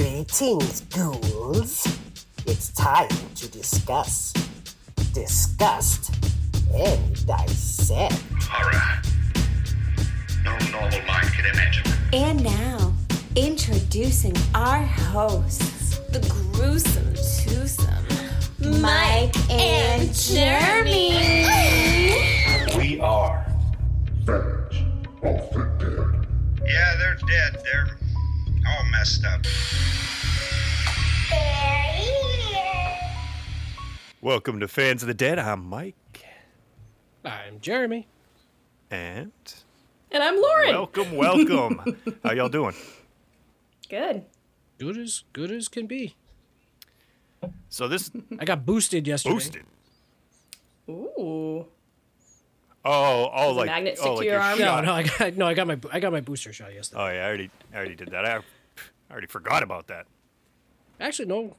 Greetings, ghouls. It's time to discuss, disgust, and dissect. Horror. No normal mind can imagine. And now, introducing our hosts, the gruesome twosome, Mike and Jeremy. We are. Fans of the Dead. Yeah, they're dead. They're all messed up. Welcome to Fans of the Dead. I'm Mike. I'm Jeremy. And And I'm Lauren. welcome, welcome. How y'all doing? Good. Good as good as can be. So this I got boosted yesterday. boosted. Ooh. Oh, oh, a like magnet oh, to like your your arm? No, no, I got no, I got my I got my booster shot yesterday. Oh yeah, I already, I already did that. I, I already forgot about that. Actually, no.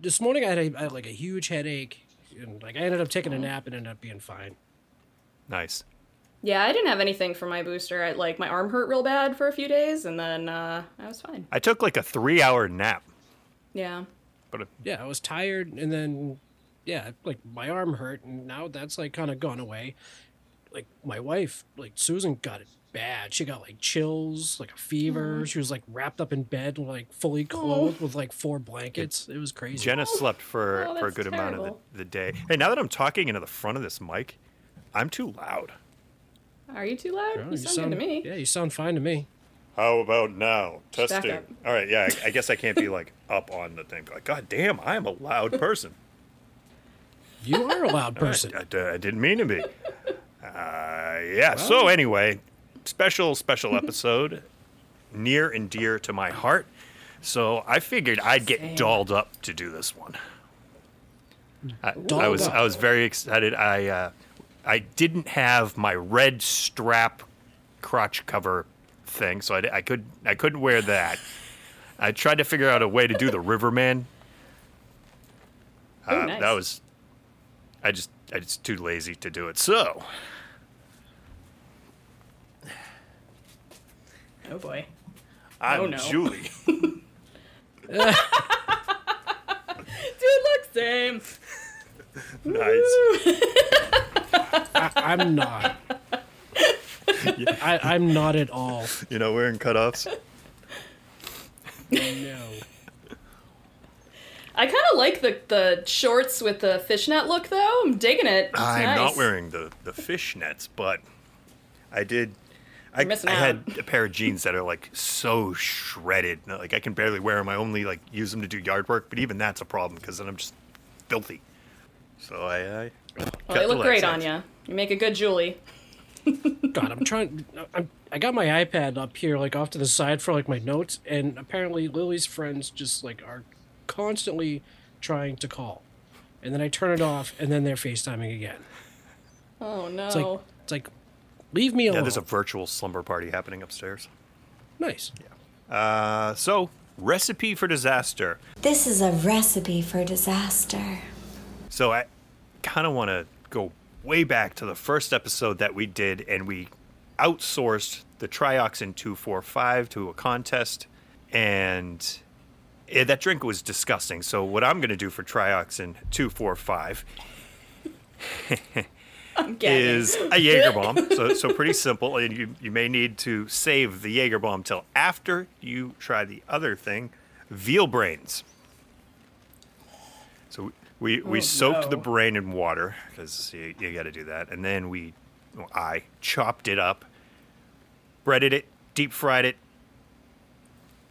This morning I had, a, I had like a huge headache, and like I ended up taking a nap and ended up being fine. Nice. Yeah, I didn't have anything for my booster. I, like my arm hurt real bad for a few days, and then uh, I was fine. I took like a three-hour nap, Yeah. but uh, Yeah, I was tired, and then yeah, like my arm hurt, and now that's like kind of gone away. Like my wife, like Susan, got it bad. She got like chills, like a fever. She was like wrapped up in bed, like fully clothed with like four blankets. It was crazy. Jenna slept for Oh, for a that's good amount of the, the day. Hey, now that I'm talking into the front of this mic, I'm too loud. Are you too loud? Oh, you sound, good to me. Yeah, you sound fine to me. How about now? Back Testing. up. All right, yeah. I, I guess I can't be like up on the thing. Like, God damn, I am a loud person. You are a loud person. I, I- I didn't mean to be. Uh, yeah. So anyway, special special episode, near and dear to my heart. So I figured I'd get Same. dolled up to do this one. I, I was up. I was very excited. I uh, I didn't have my red strap crotch cover thing, so I, I could I couldn't wear that. I tried to figure out a way to do the Riverman. Ooh, Uh, nice. That was I just I just too lazy to do it. So Oh boy. I'm Oh, no. Julie. Dude, look same. nice. I, I'm not. I, I'm not at all. You know, wearing cutoffs. No. I kind of like the the shorts with the fishnet look though. I'm digging it. It's I'm nice. not wearing the the fishnets, but I did. I, missing I out. had a pair of jeans that are like so shredded, like I can barely wear them. I only like use them to do yard work, but even that's a problem because then I'm just filthy. So I, I Well, cut they the look great legs on out. you. You make a good Julie. God, I'm trying. I'm, I got my iPad up here, like off to the side for like my notes, and apparently Lily's friends just like are constantly trying to call, and then I turn it off, and then they're FaceTiming again. Oh no. It's like it's like, leave me alone. Yeah, alone. there's a virtual slumber party happening upstairs. nice. Uh, so recipe for disaster. This is a recipe for disaster. So I kind of want to go way back to the first episode that we did, and we outsourced the Trioxin 245 to a contest, and eh, that drink was disgusting. So what I'm going to do for Trioxin 245 I'm gagging. Is a Jaeger bomb. so so pretty simple, and you you may need to save the Jaeger bomb till after you try the other thing, veal brains. So we we Oh, soaked the brain in water because you, you got to do that, and then we well, I chopped it up, breaded it, deep fried it,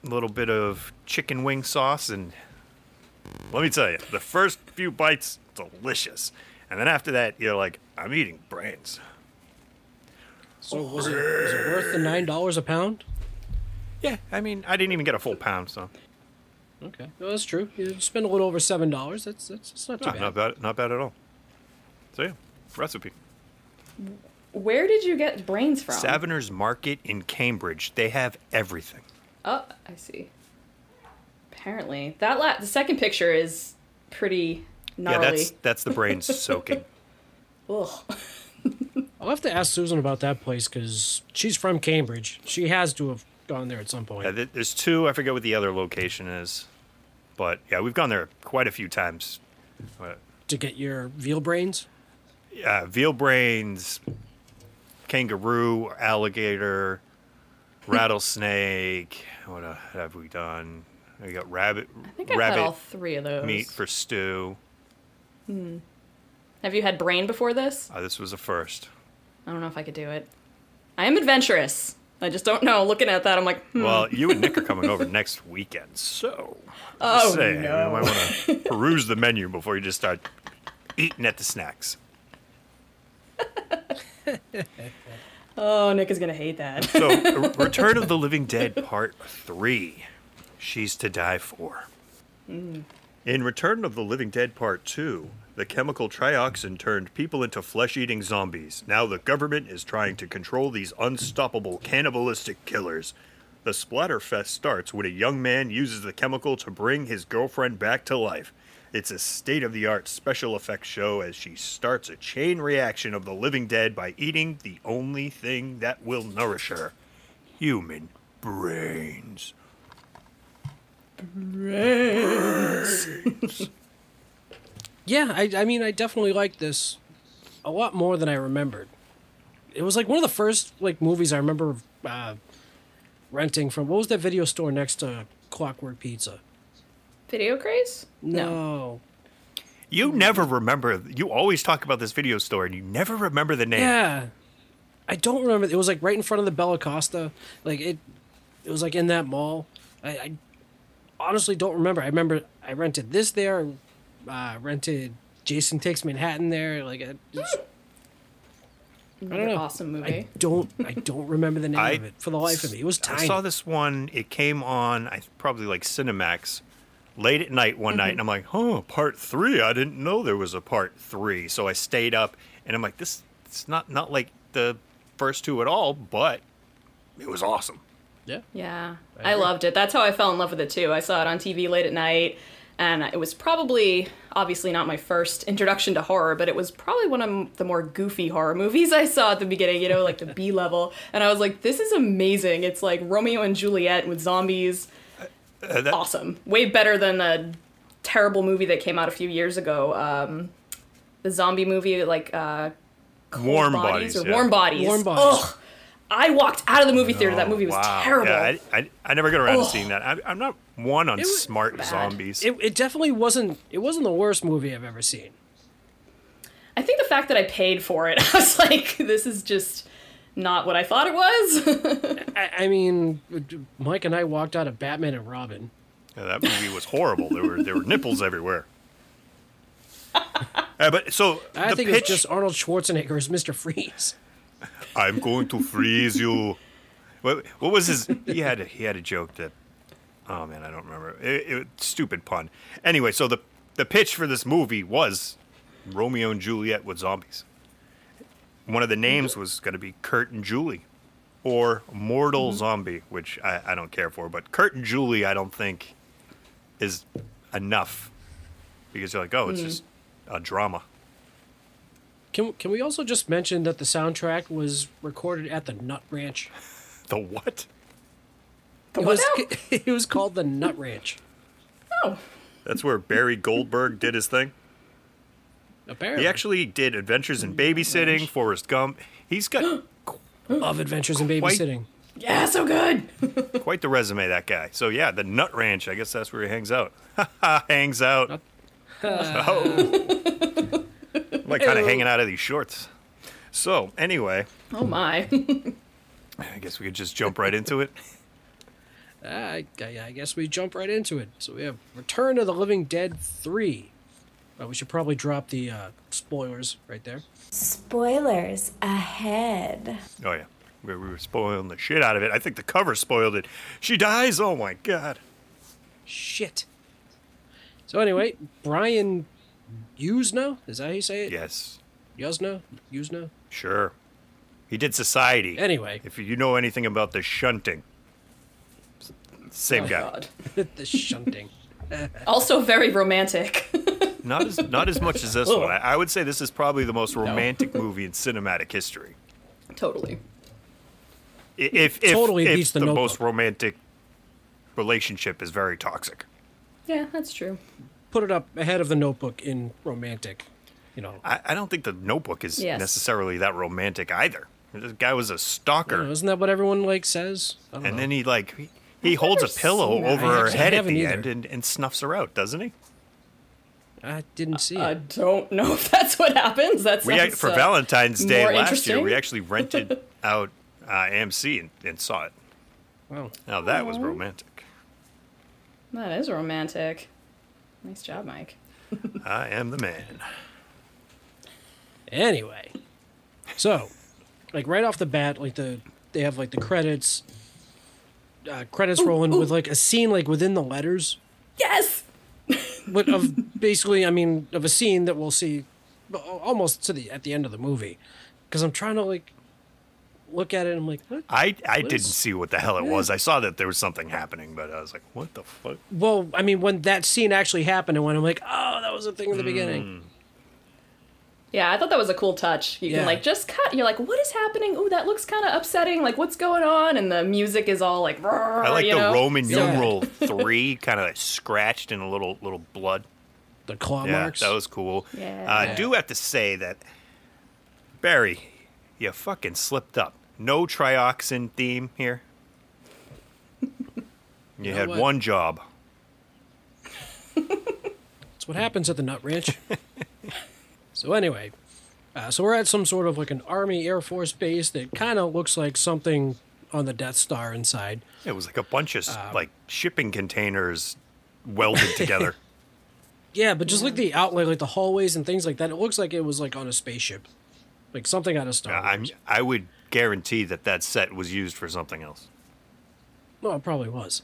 a little bit of chicken wing sauce, and let me tell you, the first few bites delicious, and then after that you're like, I'm eating brains. So was it, was it worth the nine dollars a pound? Yeah, I mean, I didn't even get a full pound, so Okay, well, that's true. You spend a little over seven dollars. That's that's, that's not too no, bad. not bad, not bad at all. So yeah, recipe. Where did you get brains from? Savenor's Market in Cambridge. They have everything. Oh, I see. Apparently, that la- the second picture is pretty gnarly. Yeah, that's that's the brains soaking. Ugh. I'll have to ask Susan about that place because she's from Cambridge. She has to have gone there at some point. Yeah, there's two. I forget what the other location is, but yeah, we've gone there quite a few times. But, to get your veal brains. uh, veal brains, kangaroo, alligator, rattlesnake. What uh, have we done? We got rabbit, I think I've rabbit had all three of those. meat for stew. Have you had brain before this? Uh, this was a first. I don't know if I could do it. I am adventurous. I just don't know. Looking at that, I'm like, hmm. Well, you and Nick are coming over next weekend, so oh just saying, no. you might want to peruse the menu before you just start eating at the snacks. Oh, Nick is gonna hate that. So, Return of the Living Dead Part 3. She's to Die For. In Return of the Living Dead Part 2, the chemical trioxin turned people into flesh eating zombies. Now the government is trying to control these unstoppable cannibalistic killers. The Splatterfest starts when a young man uses the chemical to bring his girlfriend back to life. It's a state of the art special effects show as she starts a chain reaction of the living dead by eating the only thing that will nourish her human brains. brains. Yeah, I, I mean, I definitely liked this a lot more than I remembered. It was like one of the first like movies I remember uh, renting from. What was that video store next to Clockwork Pizza? Video craze? No. You never remember, you always talk about this video store and you never remember the name. Yeah. I don't remember. It was like right in front of the Bella Costa. Like it, it was like in that mall. I, I honestly don't remember. I remember I rented this there. Uh, rented Jason Takes Manhattan there. Like I, just, I don't know. Awesome movie. I don't. I don't remember the name I- of it for the life of me. It was I saw this one, it came on, I probably like Cinemax late at night one night, and I'm like, oh, part three. I didn't know there was a part three. So I stayed up, and I'm like, this it's not, not like the first two at all, but it was awesome. Yeah. Yeah, I I, loved it. That's how I fell in love with it too. I saw it on TV late at night, and it was probably, obviously, not my first introduction to horror, but it was probably one of the more goofy horror movies I saw at the beginning. You know, like the B level, and I was like, "This is amazing!" It's like Romeo and Juliet with zombies. Uh, that- Awesome, way better than the terrible movie that came out a few years ago. Um, the zombie movie, like uh, Cold Warm Bodies, or yeah. Warm Bodies. Warm Bodies. Ugh. I walked out of the movie theater. that Oh, movie was wow. terrible. Yeah, I, I, I never got around to seeing that. I, I'm not one on smart bad. zombies. It, it definitely wasn't. It wasn't the worst movie I've ever seen. I think the fact that I paid for it, I was like, this is just not what I thought it was. I, I mean, Mike and I walked out of Batman and Robin. Yeah, that movie was horrible. there were there were nipples everywhere. Uh, but so I the think it pitch, was just Arnold Schwarzenegger as Mr. Freeze. I'm going to freeze you. What, what was his? He had a, he had a joke that. Oh man, I don't remember. It, it, stupid pun. Anyway, so the the pitch for this movie was Romeo and Juliet with zombies. One of the names was going to be Curt and Julie, or Mortal mm-hmm. Zombie, which I, I don't care for. But Curt and Julie, I don't think is enough because you're like, oh, it's mm-hmm. just a drama. Can can we also just mention that the soundtrack was recorded at the Nut Ranch? The what? It was it was called the Nut Ranch. oh, That's where Barry Goldberg did his thing. Apparently, He actually did Adventures in Babysitting, Forrest Gump. He's got love Adventures in Babysitting. yeah, so good. quite the resume, that guy. So yeah, the Nut Ranch. I guess that's where he hangs out. hangs out. oh. Like kind of hanging out of these shorts. So anyway, Oh my. I guess we could just jump right into it. I, I, I guess we jump right into it. So we have Return of the Living Dead three. Uh, we should probably drop the uh, spoilers right there. Spoilers ahead. Oh yeah, we, we were spoiling the shit out of it. I think the cover spoiled it. She dies. Oh my god. Shit. So anyway, Brian Usna, is that how you say it? Yes, Yuzna? Usna? sure. He did Society. Anyway, If you know anything about the shunting, same Oh guy. god. the shunting. Also very romantic. Not as not as much as this oh. one. I, I would say this is probably the most romantic movie in cinematic history. totally. if if, Totally if beats The the most romantic relationship is very toxic. Yeah, that's true. Put it up ahead of the Notebook in romantic. You know, I, I don't think the Notebook is Yes. necessarily that romantic either. This guy was a stalker, isn't that what everyone like says? I don't and know. then he like he, he holds a pillow over her head at the either. end and, and snuffs her out, doesn't he? I didn't see I it. I don't know if that's what happens. That's We ac- for Valentine's Day last year, we actually rented out uh, AMC and, and saw it. Wow. Now that was romantic. That is romantic. Nice job, Mike. I am the man. Anyway, so like right off the bat, like the they have like the credits, uh, credits rolling with like a scene like within the letters, Yes. but of basically, I mean, of a scene that we'll see almost to the at the end of the movie, because I'm trying to like look at it and I'm like, what? I, I What didn't is- see what the hell it was. I saw that there was something happening, but I was like, what the fuck? Well, I mean, when that scene actually happened, and when I'm like, oh, that was a thing in the beginning. Mm. Yeah, I thought that was a cool touch. You Yeah. can like just cut. You're like, what is happening? Ooh, that looks kind of upsetting. Like, what's going on? And the music is all like. I like you the know? Roman Yeah. numeral three, kind of scratched in a little little blood. The claw Yeah, marks. that was cool. Yeah. Uh, I do have to say that Barry, you fucking slipped up. No trioxin theme here. You know had what? one job. That's what happens at the Nut Ranch. so anyway, uh, so we're at some sort of like an Army Air Force base that kind of looks like something on the Death Star inside. It was like a bunch of Um, like shipping containers welded together. Yeah, but just like the outlet, like the hallways and things like that, it looks like it was like on a spaceship, like something out of Star Wars. I would guarantee that that set was used for something else. Well, it probably was.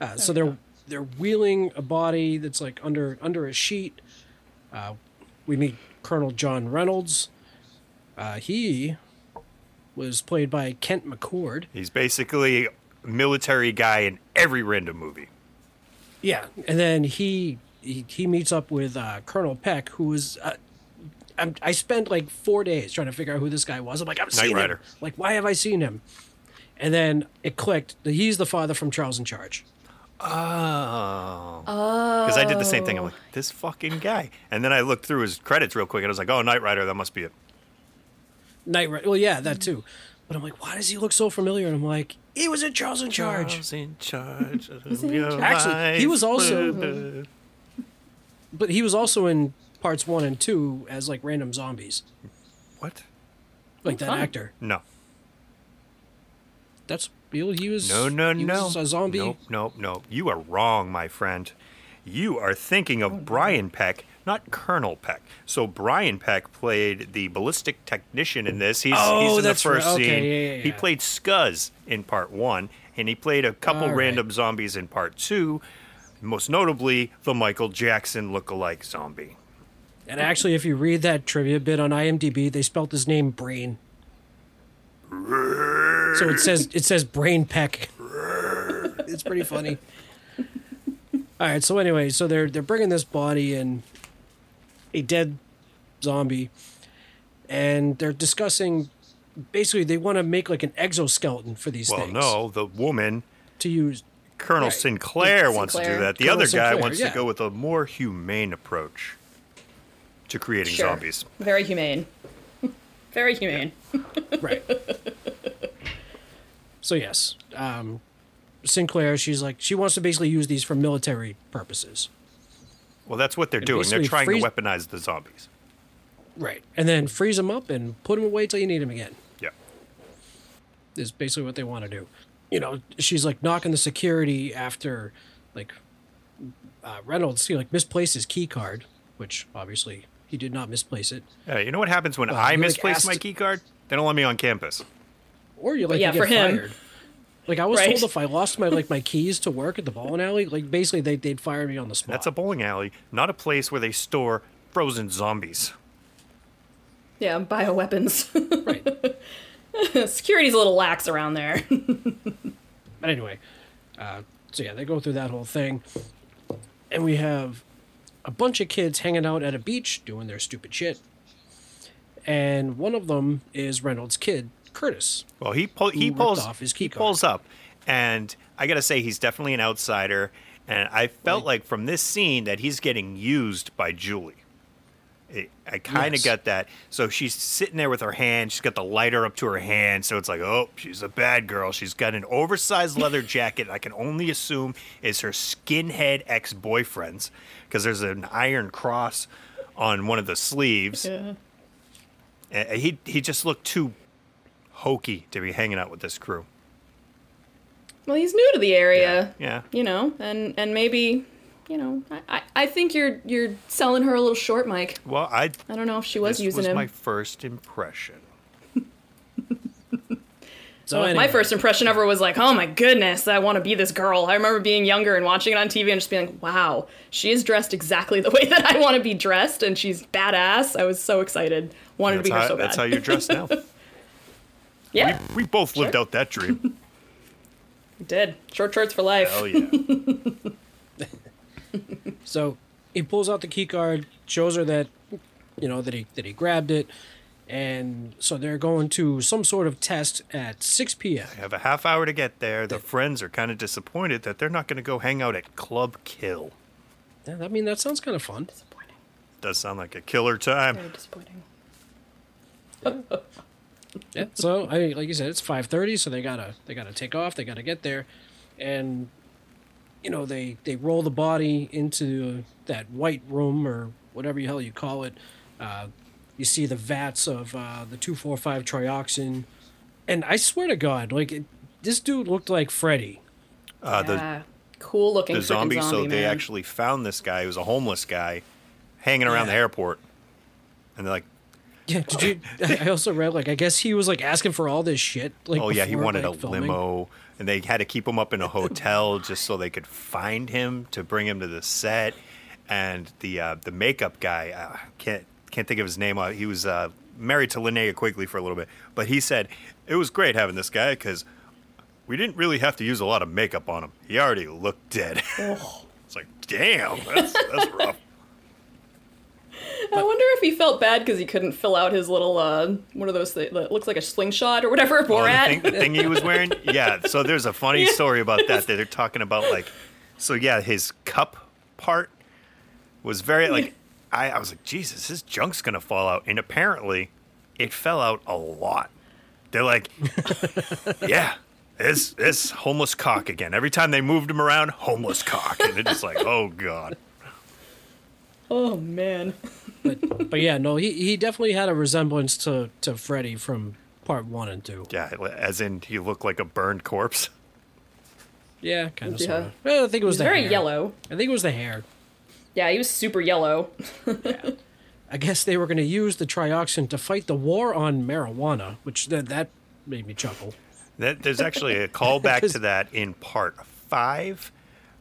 Uh, so they're they're wheeling a body that's like under under a sheet. Uh, we meet Colonel John Reynolds. Uh, he was played by Kent McCord. He's basically a military guy in every random movie. Yeah, and then he he, he meets up with uh, Colonel Peck, who is was. I'm, I spent like four days trying to figure out who this guy was. I'm like, I've seen Rider. him. Like, why have I seen him? And then it clicked that he's the father from Charles in Charge. Oh. Because I did the same thing. I'm like, this fucking guy. And then I looked through his credits real quick and I was like, oh, Knight Rider, that must be it. Knight Rider. Well, yeah, that too. But I'm like, why does he look so familiar? And I'm like, he was in Charles in Charge. Charles in charge. of your charge. Actually, he was also- But he was also in parts one and two as like random zombies, What? like oh, that fun. actor. No. That's he was. He was No, no, he no. Was a zombie. Nope, nope, nope. You are wrong, my friend. You are thinking Oh, of Brian Peck, not Colonel Peck. So Brian Peck played the ballistic technician in this. He's, Oh, he's in that's the first right. Okay, scene. yeah, yeah, He played Scuzz in part one, and he played a couple All right. random zombies in part two. Most notably, the Michael Jackson look-alike zombie. And actually, if you read that trivia bit on IMDb, they spelt his name Brain. So it says it says Brain Peck. It's pretty funny. All right. So anyway, so they're they're bringing this body in, a dead zombie, and they're discussing. Basically, they want to make like an exoskeleton for these Well, things. Well, no, the woman, To use. Colonel Right. Sinclair, wants to do that. The Colonel other guy Sinclair, wants yeah. to go with a more humane approach to creating Sure. zombies. Very humane. Very humane. Right. so yes, um, Sinclair. She's like she wants to basically use these for military purposes. Well, that's what they're doing. They're trying freeze- to weaponize the zombies. Right. And then freeze them up and put them away till you need them again. Yeah. Is basically what they want to do. You know, she's like knocking the security after, like, uh, Reynolds. He like misplaced his key card, which obviously he did not misplace it. Yeah, you know what happens when Well, I you, like, misplace my asked- key card? They don't let me on campus. Or you like yeah, you get for him. fired. Like I was Right. told if I lost my like my keys to work at the bowling alley, like basically they they'd fire me on the spot. That's a bowling alley, not a place where they store frozen zombies. Yeah, bioweapons. right. Security's a little lax around there. But anyway, uh, so yeah, they go through that whole thing, and we have a bunch of kids hanging out at a beach doing their stupid shit. And one of them is Reynolds' kid, Curtis. Well, he pull, he pulls off his he pulls up, and I gotta say he's definitely an outsider. And I felt Right. like from this scene that he's getting used by Julie. It, I kind of Yes. got that. So she's sitting there with her hand. She's got the lighter up to her hand. So it's like, oh, she's a bad girl. She's got an oversized leather jacket. I can only assume is her skinhead ex boyfriend's because there's an iron cross on one of the sleeves. Yeah. Uh, He he just looked too hokey to be hanging out with this crew. Well, he's new to the area. Yeah. You know, and and maybe, you know, I, I, I think you're you're selling her a little short, Mike. Well, I I don't know if she was this using was him. my first impression. So My anyway, first impression ever was like, oh my goodness, I want to be this girl. I remember being younger and watching it on TV and just being like, wow, she is dressed exactly the way that I want to be dressed, and she's badass. I was so excited. Wanted That's to be her how, so bad. that's how you're dressed now. yeah, we both lived out that dream. we did. Short shorts for life. Hell yeah. So he pulls out the key card, shows her that you know that he that he grabbed it, and so they're going to some sort of test at 6 p.m. They have a half hour to get there. The friends are kind of disappointed that they're not going to go hang out at Club Kill. Yeah, I mean that sounds kind of fun. Disappointing. Does sound like a killer time. Very disappointing. Yeah. So I like you said, it's 5:30, so they gotta they gotta take off. They gotta get there, and you know they they roll the body into that white room or whatever the hell you call it. Uh, you see the vats of uh, the 245 trioxin, and I swear to God, like it, this dude looked like Freddy. Uh, the. Cool looking the frickin' zombie, zombie, so they actually found this guy who was a homeless guy hanging around the airport. And they're like, Yeah. Did you? I also read like I guess he was like asking for all this shit. Like oh, yeah, he wanted like, a filming. limo. And they had to keep him up in a hotel just so they could find him to bring him to the set. And the uh, the makeup guy, uh, can't can't think of his name. Uh, He was uh, married to Linnea Quigley for a little bit, but he said it was great having this guy because we didn't really have to use a lot of makeup on him. He already looked dead. it's like, damn, that's that's rough. I wonder if he felt bad because he couldn't fill out his little uh, one of those that that looks like a slingshot or whatever. Oh, the, Borat. thing, the thing he was wearing? Yeah. So there's a funny story about that. That they're talking about like, so yeah, his cup part was very like, I, I was like, Jesus, his junk's gonna fall out, and apparently, it fell out a lot. They're like, yeah, it's it's homeless cock again. Every time they moved him around, homeless cock, and it's just like, oh god. Oh man. But but yeah, no, he he definitely had a resemblance to to Freddy from part one and two. Yeah, as in he looked like a burned corpse. Yeah, kind of. Yeah. Sort of. Well, I think it was He's the very hair. yellow. I think it was the hair. Yeah, he was super yellow. yeah. I guess they were going to use the trioxin to fight the war on marijuana, which that that made me chuckle. That, there's actually a callback to that in part five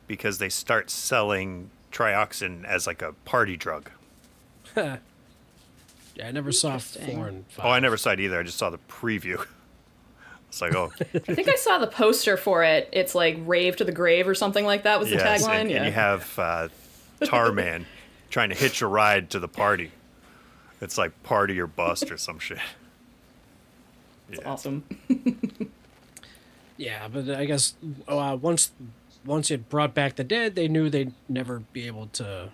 because they start selling trioxin as like a party drug. Yeah, I never saw Interesting. four and five. Oh, I never saw it either. I just saw the preview. It's like, oh, I think I saw the poster for it. It's like "Rave to the Grave" or something like that was the tagline. And, yeah. and you have uh, Tarman trying to hitch a ride to the party. It's like party or bust or some shit. It's awesome. Yeah, but I guess uh, once once it brought back the dead, they knew they'd never be able to,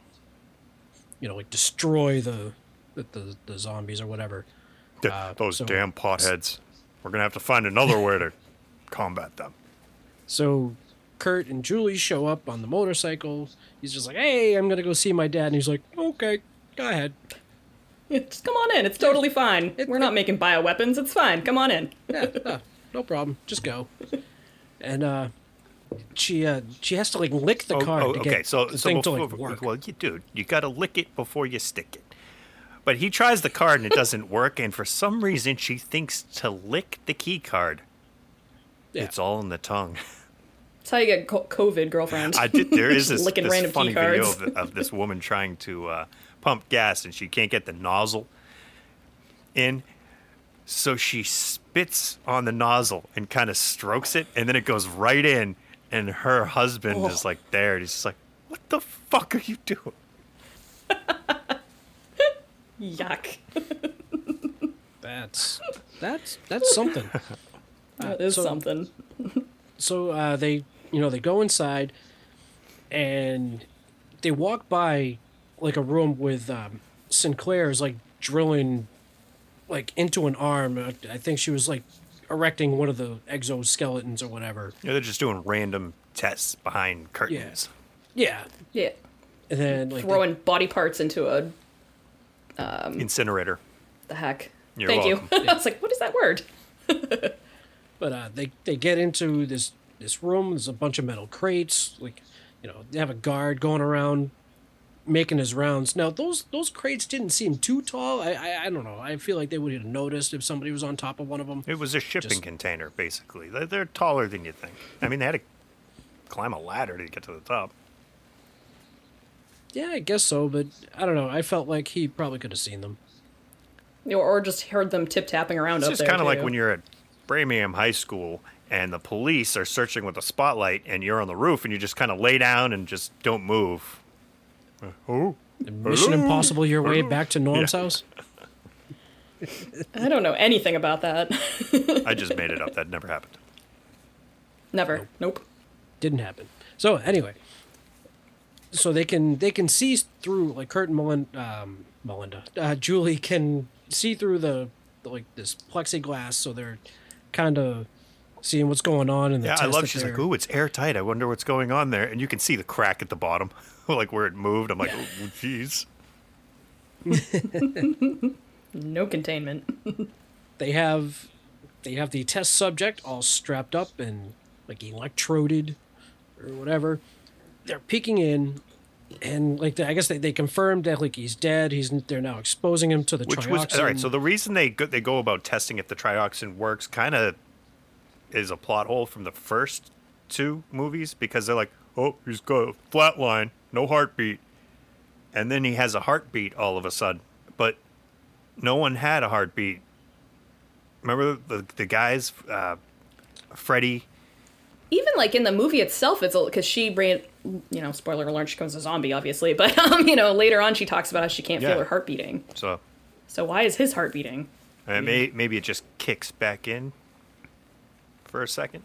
you know, like destroy the the, the, the zombies or whatever. Th- Uh, Those so- damn potheads. We're gonna have to find another way to combat them. So Curt and Julie show up on the motorcycle. He's just like, "Hey, I'm gonna go see my dad," and he's like, "Okay, go ahead." Just come on in. It's totally fine. We're not making bioweapons. It's fine. Come on in. Yeah, no, no problem. Just go. And uh, she uh, she has to like lick the Oh, card oh, to okay, get so the so thing to before, like work. well, you dude, you got to lick it before you stick it. But he tries the card and it doesn't work, and for some reason she thinks to lick the key card. Yeah. It's all in the tongue. That's how you get COVID, girlfriend. I did. There is this, Licking this random funny key video of, of this woman trying to uh, pump gas and she can't get the nozzle in, so she spits on the nozzle and kind of strokes it, and then it goes right in, and her husband Oh. is like there, and he's just like, "What the fuck are you doing?" Yuck. That's that's that's something. That is so- something. so uh, they you know they go inside and they walk by like a room with um, sinclair's like drilling like into an arm i think she was like erecting one of the exoskeletons or whatever Yeah, they're just doing random tests behind curtains. yeah Yeah. and then like they- Throwing body parts into a Incinerator. the heck. You're Thank welcome. you. I was like, what is that word? but uh, they they get into this this room there's a bunch of metal crates like you know they have a guard going around making his rounds now those those crates didn't seem too tall i i, I don't know i feel like they would have noticed if somebody was on top of one of them It was a shipping Just- container, basically. They're, they're taller than you think. I mean, they had to climb a ladder to get to the top. yeah i guess so but i don't know i felt like he probably could have seen them Or, or just heard them tip tapping around It's up just there. kind of like when you're at Framingham High School and the police are searching with a spotlight and you're on the roof and you just kind of lay down and just don't move. Uh, Oh, mission impossible your way back to norm's Yeah. house I don't know anything about that. I just made it up. That never happened. Never. Nope. didn't happen. So anyway, so they can they can see through like Curt and Melinda, um, Melinda, uh, Julie can see through the, the like this plexiglass, so they're kind of seeing what's going on in the Yeah, test I love. that She's like, "Ooh, it's airtight. I wonder what's going on there." And you can see the crack at the bottom, like where it moved. I'm like, "Oh, jeez." No containment. they have they have the test subject all strapped up and like electroded or whatever. They're peeking in. And like I guess they, they confirmed that like he's dead. He's they're now exposing him to the Which was all right. So the reason they go, they go about testing if the trioxin works kind of is a plot hole from the first two movies because they're like, "Oh, he's got a flat line, no heartbeat," and then he has a heartbeat all of a sudden, but no one had a heartbeat. Remember the the guys, uh, Freddy. Even like in the movie itself, it's because she ran. You know, spoiler alert: she becomes a zombie, obviously. But um, you know, later on, she talks about how she can't Yeah. feel her heart beating. So So why is his heart beating? uh, may, maybe it just kicks back in for a second.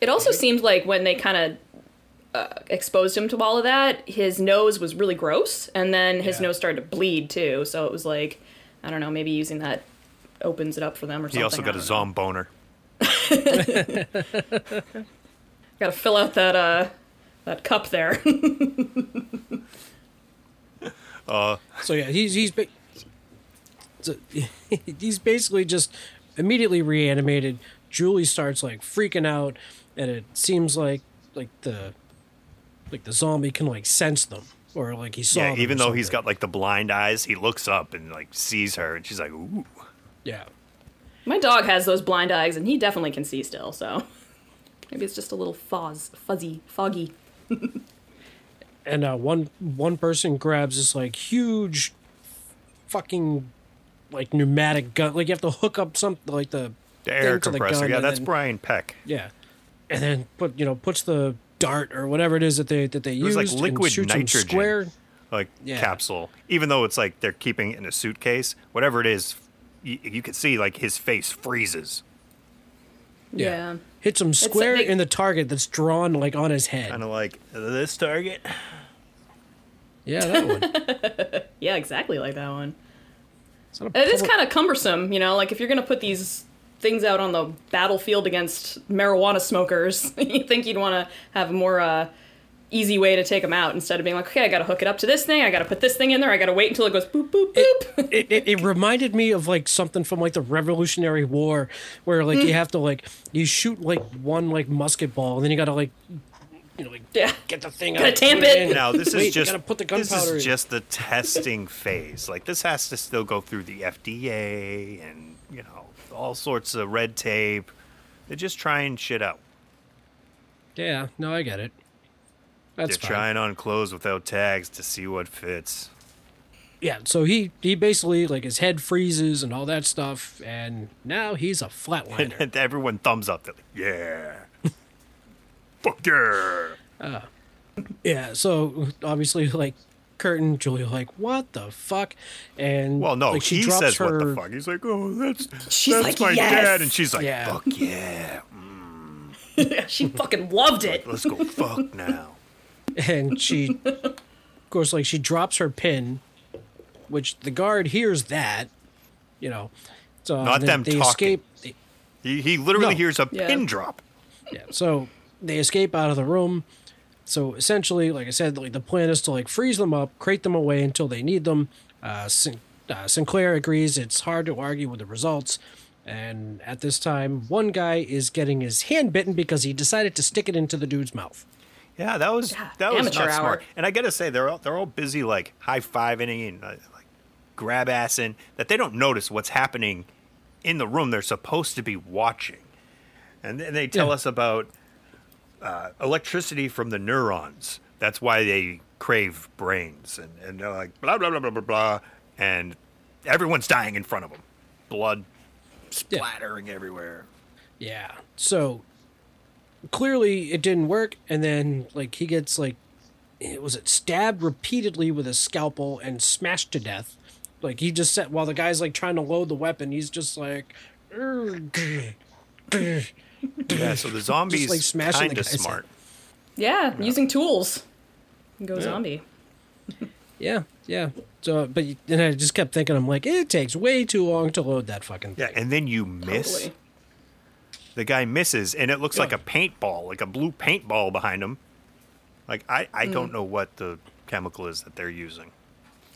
It also seemed like when they kind of uh, exposed him to all of that, his nose was really gross, and then his Yeah. nose started to bleed too. So it was like, I don't know, maybe using that opens it up for them or something. He also got a don't know. zomboner. Got to fill out that uh that cup there. So yeah, he's he's ba- so, he's basically just immediately reanimated. Julie starts like freaking out, and it seems like like the like the zombie can like sense them or like he saw. Yeah, them even or though he's got like the blind eyes, he looks up and like sees her, and she's like, "Ooh." yeah. My dog has those blind eyes, and he definitely can see still. So maybe it's just a little fuzz, fuzzy, foggy. And uh, one one person grabs this like huge, fucking, like pneumatic gun. Like you have to hook up something like the The air thing to the compressor. gun yeah, that's then- Brian Peck. Yeah, and then put you know puts the dart or whatever it is that they that they It was like liquid shoots him nitrogen. square. Like Yeah. capsule. Even though it's like they're keeping it in a suitcase, whatever it is, you, you can see like his face freezes. Yeah. hits him square they- in the target that's drawn like on his head. Kind of like this target. Yeah, that one. Yeah, exactly like that one. It's not a It is public- kind of cumbersome, you know, like if you're going to put these things out on the battlefield against marijuana smokers, you think you'd want to have a more uh, easy way to take them out instead of being like, okay, I got to hook it up to this thing, I got to put this thing in there, I got to wait until it goes boop, boop, boop. it, it, it reminded me of like something from like the Revolutionary War, where like Mm. you have to like you shoot like one like musket ball, and then you gotta like you know like yeah. get the thing Gotta out, tamp put it. in. Now this Wait, just gotta put the this gunpowder in. is just the testing phase. Like this has to still go through the FDA and you know all sorts of red tape. They're just trying shit out. Yeah, no, I get it. That's They're fine. trying on clothes without tags to see what fits. Yeah, so he he basically like his head freezes and all that stuff, and now he's a flatliner. and everyone thumbs up. They're like, yeah. Fuck yeah. Uh, yeah, so obviously like curtain. Julia like, what the fuck? And Well, no, like, she he drops says her, what the fuck. He's like, oh, that's She's that's like, my "Yes." dad, and she's like, Yeah. fuck yeah, she fucking loved it. let's go fuck now. and she of course like she drops her pin which the guard hears that you know so Not they, them they talking. escape they- He he literally No. hears a Yeah. pin drop. yeah so they escape out of the room so essentially like i said like the plan is to like freeze them up crate them away until they need them uh, Sin- uh, sinclair agrees it's hard to argue with the results and at this time one guy is getting his hand bitten because he decided to stick it into the dude's mouth Yeah, that was Yeah, that was not hour. smart. And I gotta say, they're all they're all busy like high fiving and uh, like grab assing that they don't notice what's happening in the room they're supposed to be watching. And then they tell Yeah. us about uh, electricity from the neurons. That's why they crave brains, and and they're like blah blah blah blah blah blah, and everyone's dying in front of them, blood splattering everywhere. Yeah. So clearly it didn't work, and then like he gets like, it was it stabbed repeatedly with a scalpel and smashed to death. Like he just said while the guy's like trying to load the weapon, he's just like. Yeah, so the zombies like, smashing the kind of smart. Yeah, using tools. Go zombie. Yeah, yeah. So, but and I just kept thinking, I'm like, it takes way too long to load that fucking Thing. Yeah, and then you miss. Totally. The guy misses, and it looks like a paintball, like a blue paintball behind him. Like I, I mm. don't know what the chemical is that they're using.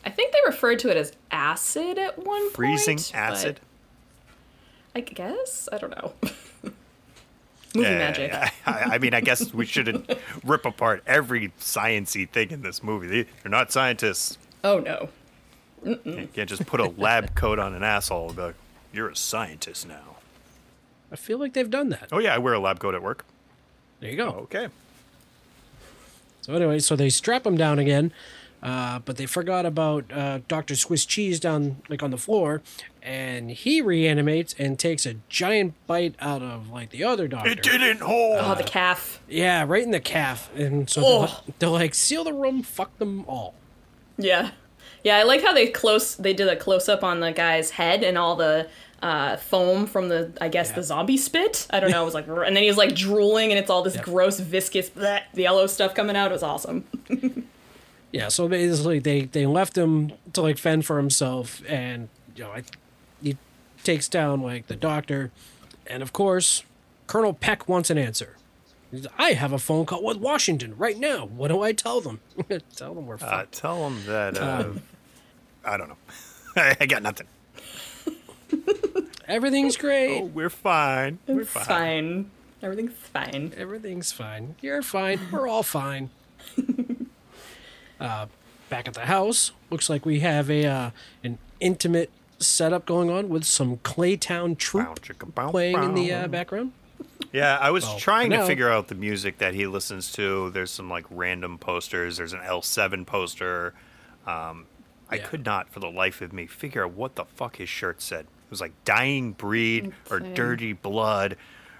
I think they referred to it as acid at one Freezing point. Freezing acid. I guess I don't know. Movie Yeah, magic. I, I mean, I guess we shouldn't rip apart every sciency thing in this movie. They, they're not scientists. Oh no. You can't just put a lab coat on an asshole and be like, "You're a scientist now." I feel like they've done that. Oh yeah, I wear a lab coat at work. There you go. Okay. So anyway, so they strap him down again, uh, but they forgot about uh, Doctor Swiss Cheese down like on the floor, and he reanimates and takes a giant bite out of like the other doctor. It didn't hold. Oh, the calf. Yeah, right in the calf, and so Oh. they're, they're like, seal the room, fuck them all. Yeah. Yeah, I like how they close they did a close up on the guy's head and all the uh, foam from the I guess the zombie spit. I don't know. It was like and then he was like drooling and it's all this gross viscous bleh, yellow stuff coming out. It was awesome. Yeah, so basically they they left him to like fend for himself, and you know, I, he takes down like the doctor, and of course, Colonel Peck wants an answer. He's, I have a phone call with Washington right now. What do I tell them? tell them we're Uh, tell them that. Uh, I don't know. I got nothing. Everything's great. Oh, we're fine. We're fine. fine. Everything's fine. Everything's fine. You're fine. We're all fine. uh, back at the house, looks like we have a uh, an intimate setup going on with some Claytown Bow, troop chicka, bow, playing in the uh, background. Yeah, I was Well, trying to figure out the music that he listens to. There's some like random posters. There's an L7 poster. Um, I Yeah. could not, for the life of me, figure out what the fuck his shirt said. It was like "dying breed" or Same. "dirty blood"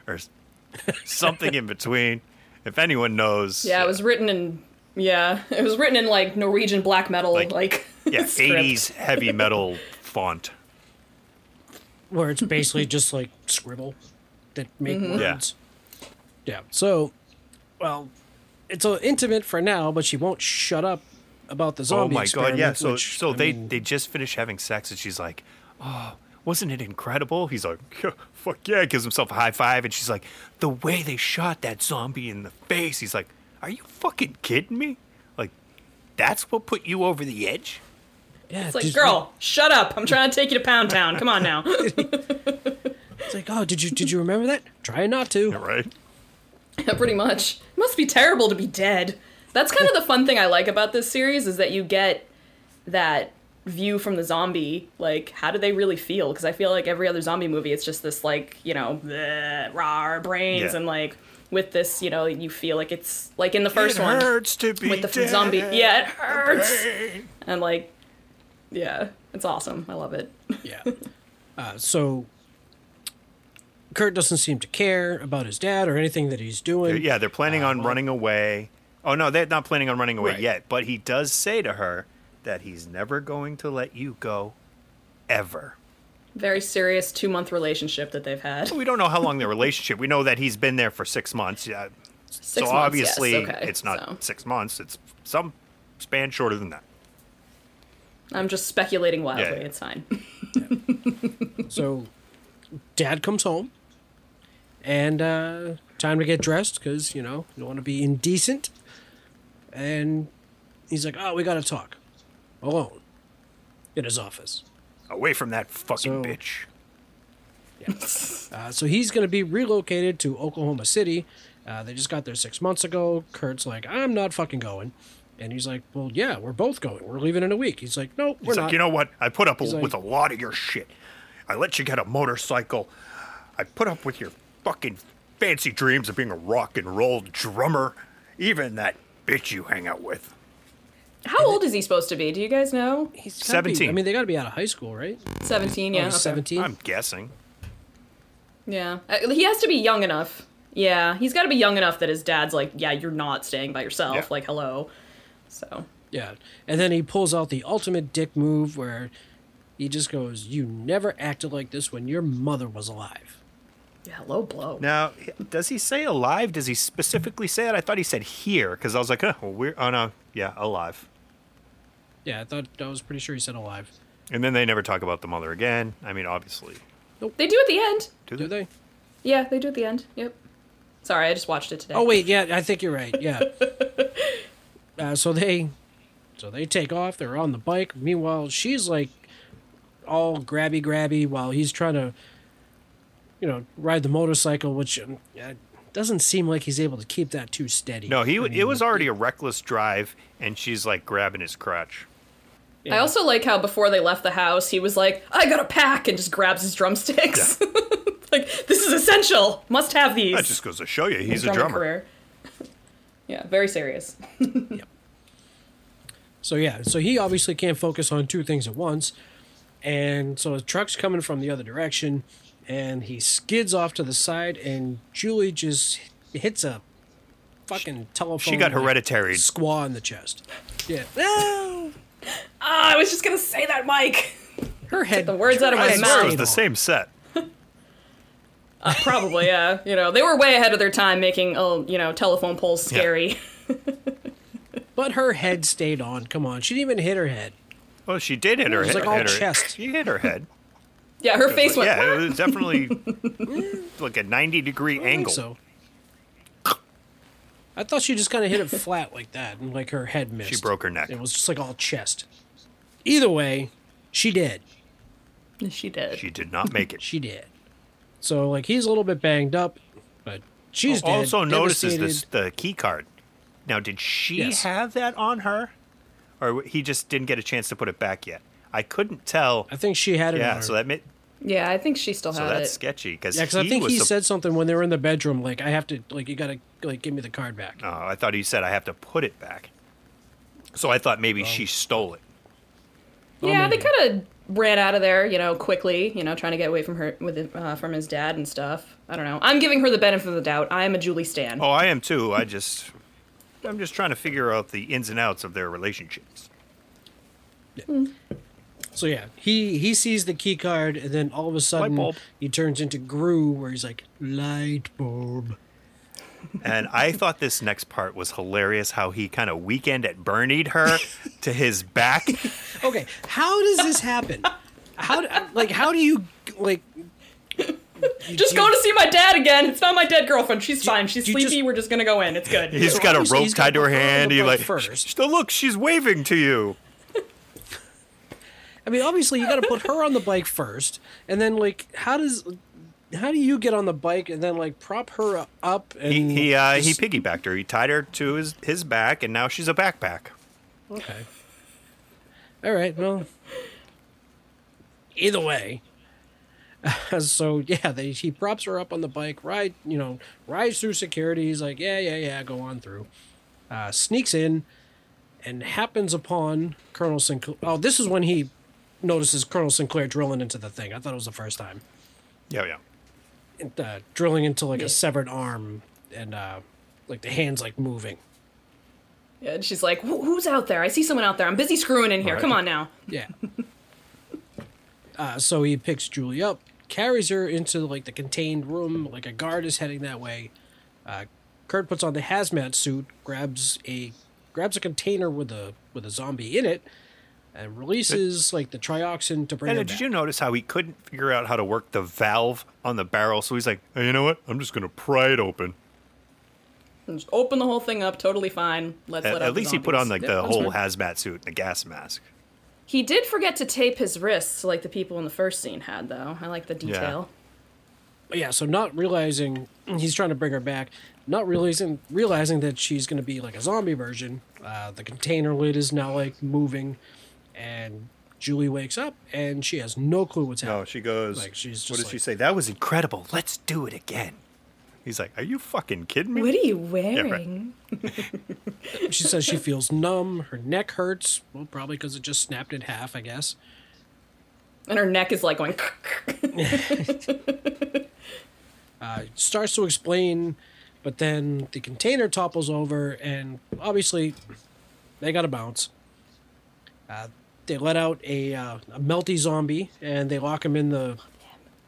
or something in between. If anyone knows, Yeah, it was written in yeah, it was written in like Norwegian black metal Like- like, yeah, 80s heavy metal font. where it's basically just like scribble that make Mm-hmm. Yeah. words. Yeah. So, well, it's intimate for now, but she won't shut up about the zombie. Oh my god, yeah. So which, so I they mean, they just finished having sex and she's like, "Oh, wasn't it incredible?" He's like, "Yeah, "Fuck yeah!" Gives himself a high five and she's like, "The way they shot that zombie in the face." He's like, "Are you fucking kidding me? Like, that's what put you over the edge?" yeah, It's like, just- girl, shut up. I'm trying to take you to Pound Town. Come on now. It's like, oh, did you did you remember that? Try not to. Right? Yeah, pretty much. It must be terrible to be dead. That's kind of the fun thing I like about this series is that you get that view from the zombie. Like, how do they really feel? Because I feel like every other zombie movie, it's just this like, you know, bleh, raw brains Yeah. and like with this, you know, you feel like it's like in the first it one hurts to be with the dead. zombie. Yeah, it hurts. And like, yeah, it's awesome. I love it. Yeah. Uh, so Curt doesn't seem to care about his dad or anything that he's doing. Yeah, they're planning on well- running away. Oh no, they're not planning on running away Right. yet. But he does say to her that he's never going to let you go, ever. Very serious two month relationship that they've had. We don't know how long their relationship. We know that he's been there for six months. Yeah. Six so months, obviously, yes, okay, it's not so. six months. It's some span shorter than that. I'm just speculating wildly. Yeah, yeah. It's fine. So, dad comes home, and uh, time to get dressed because you know you don't want to be indecent. And he's like, "Oh, we got to talk, alone, in his office." Away from that fucking So- bitch. Uh, so he's going to be relocated to Oklahoma City. Uh, they just got there six months ago. Curt's like, "I'm not fucking going," and he's like, "Well, yeah, we're both going. We're leaving in a week." He's like, "No, we're He's not." like, you know what? I put up He's with a lot of your shit. I let you get a motorcycle. I put up with your fucking fancy dreams of being a rock and roll drummer. Even that bitch you hang out with. How old is he supposed to be? Do you guys know? He's gotta be- 17. I mean, they got to be out of high school, right? 17, yeah. Oh, okay. 17. I'm guessing. Yeah. Uh, He has to be young enough. Yeah, he's got to be young enough that his dad's like, yeah, you're not staying by yourself. Yeah. Like, hello. So, Yeah. And then he pulls out the ultimate dick move where he just goes, You never acted like this when your mother was alive. yeah, low blow. Now, does he say alive? Does he specifically say it? I thought he said here because I was like, oh, well, we're oh no, yeah, alive. Yeah, I thought I was pretty sure he said alive. And then they never talk about the mother again. I mean, obviously, Nope. They do at the end. do Do they? they? Yeah, they do at the end. Yep. Sorry, I just watched it today. Oh wait, yeah, I think you're right. Yeah. uh, so they, so they take off. They're on the bike. Meanwhile, she's like, all grabby grabby while he's trying to, you know, ride the motorcycle, which um, uh, doesn't seem like he's able to keep that too steady. No, he. I it was already a reckless drive, and she's like grabbing his crotch. Yeah. I also like how before they left the house, he was like, I got a pack, and just grabs his drumsticks. like, this is essential. Must have these. That just goes to show you he's a Drumming drummer. Career. yeah, very serious. So yeah, so he obviously can't focus on two things at once, and so a truck's coming from the other direction, and he skids off to the side, and Julie just hits a fucking telephone. She got hereditary. squaw in the chest. Yeah, no, Ah, I was just gonna say that, Mike. her head. the words out of my head mouth. It was the same set. Probably, yeah. You know, they were way ahead of their time making, oh, you know, telephone poles scary. But her head stayed on. Come on, she didn't even hit her head. Well, she did hit her was head. like all hit her, chest. She hit her head. Yeah, her face went. yeah, it was definitely like a ninety degree I think angle. So. I thought she just kind of hit it flat like that, and like her head missed. She broke her neck. It was just like all chest. Either way, she did. She did. She did not make it. She did. So like he's a little bit banged up, but she's oh, dead. also notices this the key card. Now, did she Yes. have that on her, or he just didn't get a chance to put it back yet? I couldn't tell. I think she had it. on Yeah, her. so that made, yeah, I think she still has it. so that's sketchy because yeah, because I think was he sup- said something when they were in the bedroom, like I have to, like you gotta, like give me the card back. Oh, I thought he said I have to put it back. So I thought Oh. maybe she stole it. yeah, they kind of ran out of there, you know, quickly. You know, trying to get away from her with uh, from his dad and stuff. I don't know. I'm giving her the benefit of the doubt. I am a Julie Stan. Oh, I am too. I just, I'm just trying to figure out the ins and outs of their relationships. So yeah, he he sees the key card, and then all of a sudden he turns into Gru, where he's like light bulb. And I thought this next part was hilarious. How he kind of weekend at Bernie'd her to his back. Okay, how does this happen? How do, like how do you like? just going to see my dad again. It's not my dead girlfriend. She's fine. She's sleepy. just- We're just gonna go in. It's good. He's got a rope tied to her put her on hand. He like, first. "Sh- look, she's waving to you. I mean, obviously you got to put her on the bike first, and then like how does how do you get on the bike and then like prop her up and He he uh, he piggybacked her. He tied her to his his back, and now she's a backpack. Okay. All right. Well, either way. so yeah, they, he props her up on the bike, ride, you know, rides through security. He's like, yeah, yeah, yeah, go on through. Uh, sneaks in, and happens upon Colonel Sinclair. Oh, this is when he notices Colonel Sinclair drilling into the thing. I thought it was the first time, Yeah, yeah. uh, drilling into like a severed arm, and uh, like the hands like moving. Yeah, and she's like, "Who's out there? I see someone out there. I'm busy screwing in here. Right. Come on now." Yeah. uh, so he picks Julie up, carries her into like the contained room, like a guard is heading that way. Uh, Curt puts on the hazmat suit, grabs a grabs a container with a with a zombie in it, and releases like the trioxin to bring it And her did back. you notice how he couldn't figure out how to work the valve on the barrel? So he's like, hey, you know what? I'm just gonna pry it open. Just open the whole thing up, totally fine. Let's At, let at out the least he put on like the that's whole fair. hazmat suit and the gas mask. He did forget to tape his wrists like the people in the first scene had, though. I like the detail. yeah, so not realizing he's trying to bring her back, not realizing realizing that she's going to be like a zombie version. Uh, the container lid is now like moving, and Julie wakes up and she has no clue what's happening. No, she goes. Like, she's what just did she say? That was incredible. Let's do it again. He's like, are you fucking kidding me? What are you right. wearing? She says she feels numb, her neck hurts, well, probably because it just snapped in half, I guess. And her neck is like going. Uh, starts to explain, but then the container topples over, and obviously they got to bounce. Uh, they let out a, uh, a melty zombie, and they lock him in the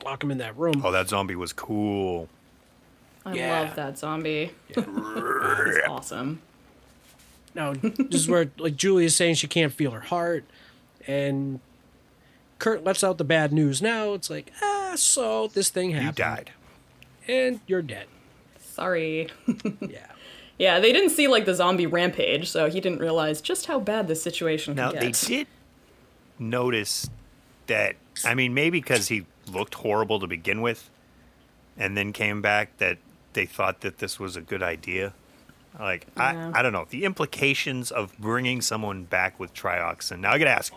lock him in that room. Oh, that zombie was cool. I Yeah. love that zombie. That's awesome. Now, this is where like Julie is saying she can't feel her heart, and Curt lets out the bad news. Now it's like, ah, so this thing happened. You died. and you're dead. Sorry. Yeah. Yeah, they didn't see like the zombie rampage, so he didn't realize just how bad this situation Now can they get. did notice that. I mean, maybe because he looked horrible to begin with, and then came back that they thought that this was a good idea. Like Yeah. I, I don't know the implications of bringing someone back with trioxin. Now I gotta ask: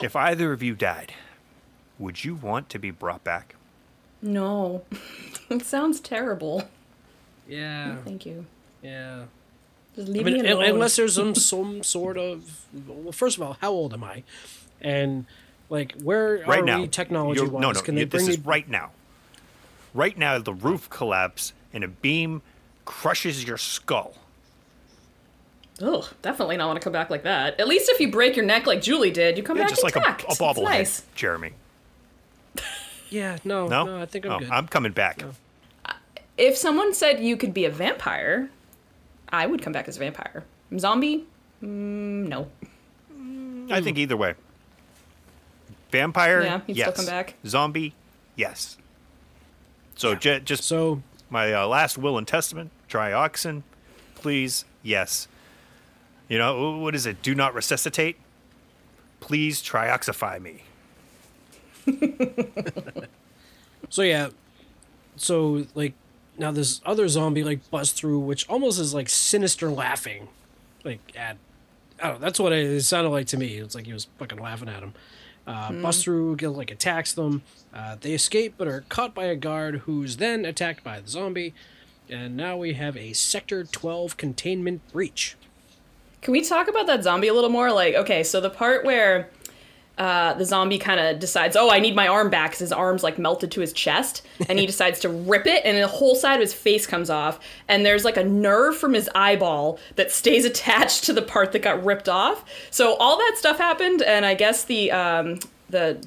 if either of you died, would you want to be brought back? No. it sounds terrible. Yeah. Thank you. Yeah. Just I mean, me alone. unless there's some some sort of well, first of all, how old am I? And like, where Right are now, we technology you're- wise? no, no, Can you- they this bring is me? right now. Right now, the roof collapse and a beam crushes your skull. Oh, definitely not want to come back like that. At least if you break your neck like Julie did, you come Yeah, back just like a, intact. a It's bobblehead, nice. Jeremy. Yeah, no, No, no, I think I'm Oh, good. I'm coming back. Uh, if someone said you could be a vampire, I would come back as a vampire. Zombie? Mm, no. I think either way. Vampire, Yeah, you'd still come back. Zombie, yes. So ju- just so my uh, last will and testament, trioxin, please, yes. You know what is it? Do not resuscitate. Please trioxify me. So yeah, so like now this other zombie like busts through, which almost is like sinister laughing, like at I don't know. That's what it, it sounded like to me. It's like he was fucking laughing at him. Uh, Busts through, get, like attacks them. Uh, they escape, but are caught by a guard, who's then attacked by the zombie. And now we have a Sector 12 containment breach. Can we talk about that zombie a little more? Like, okay, so the part where uh, the zombie kind of decides, oh, I need my arm back because his arm's like melted to his chest, and he decides to rip it, and the whole side of his face comes off, and there's like a nerve from his eyeball that stays attached to the part that got ripped off. So all that stuff happened, and I guess the um, the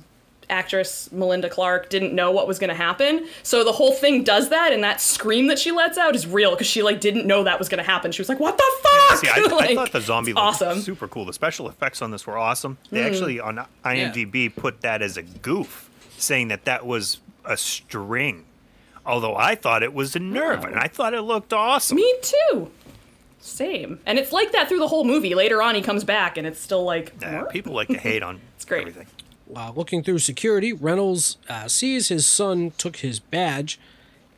actress Melinda Clarke didn't know what was going to happen. So the whole thing does that, and that scream that she lets out is real because she like didn't know that was going to happen. She was like, "What the fuck?" See, I, I thought the zombie looked awesome. Mm. super cool. The special effects on this were awesome. They actually on IMDb put that as a goof, saying that that was a string. Although I thought it was a nerve, and I thought it looked awesome. Me too. Same. And it's like that through the whole movie. Later on, he comes back, and it's still like. Nah, people like to hate on It's great. everything. Uh, looking through security, Reynolds uh, sees his son took his badge,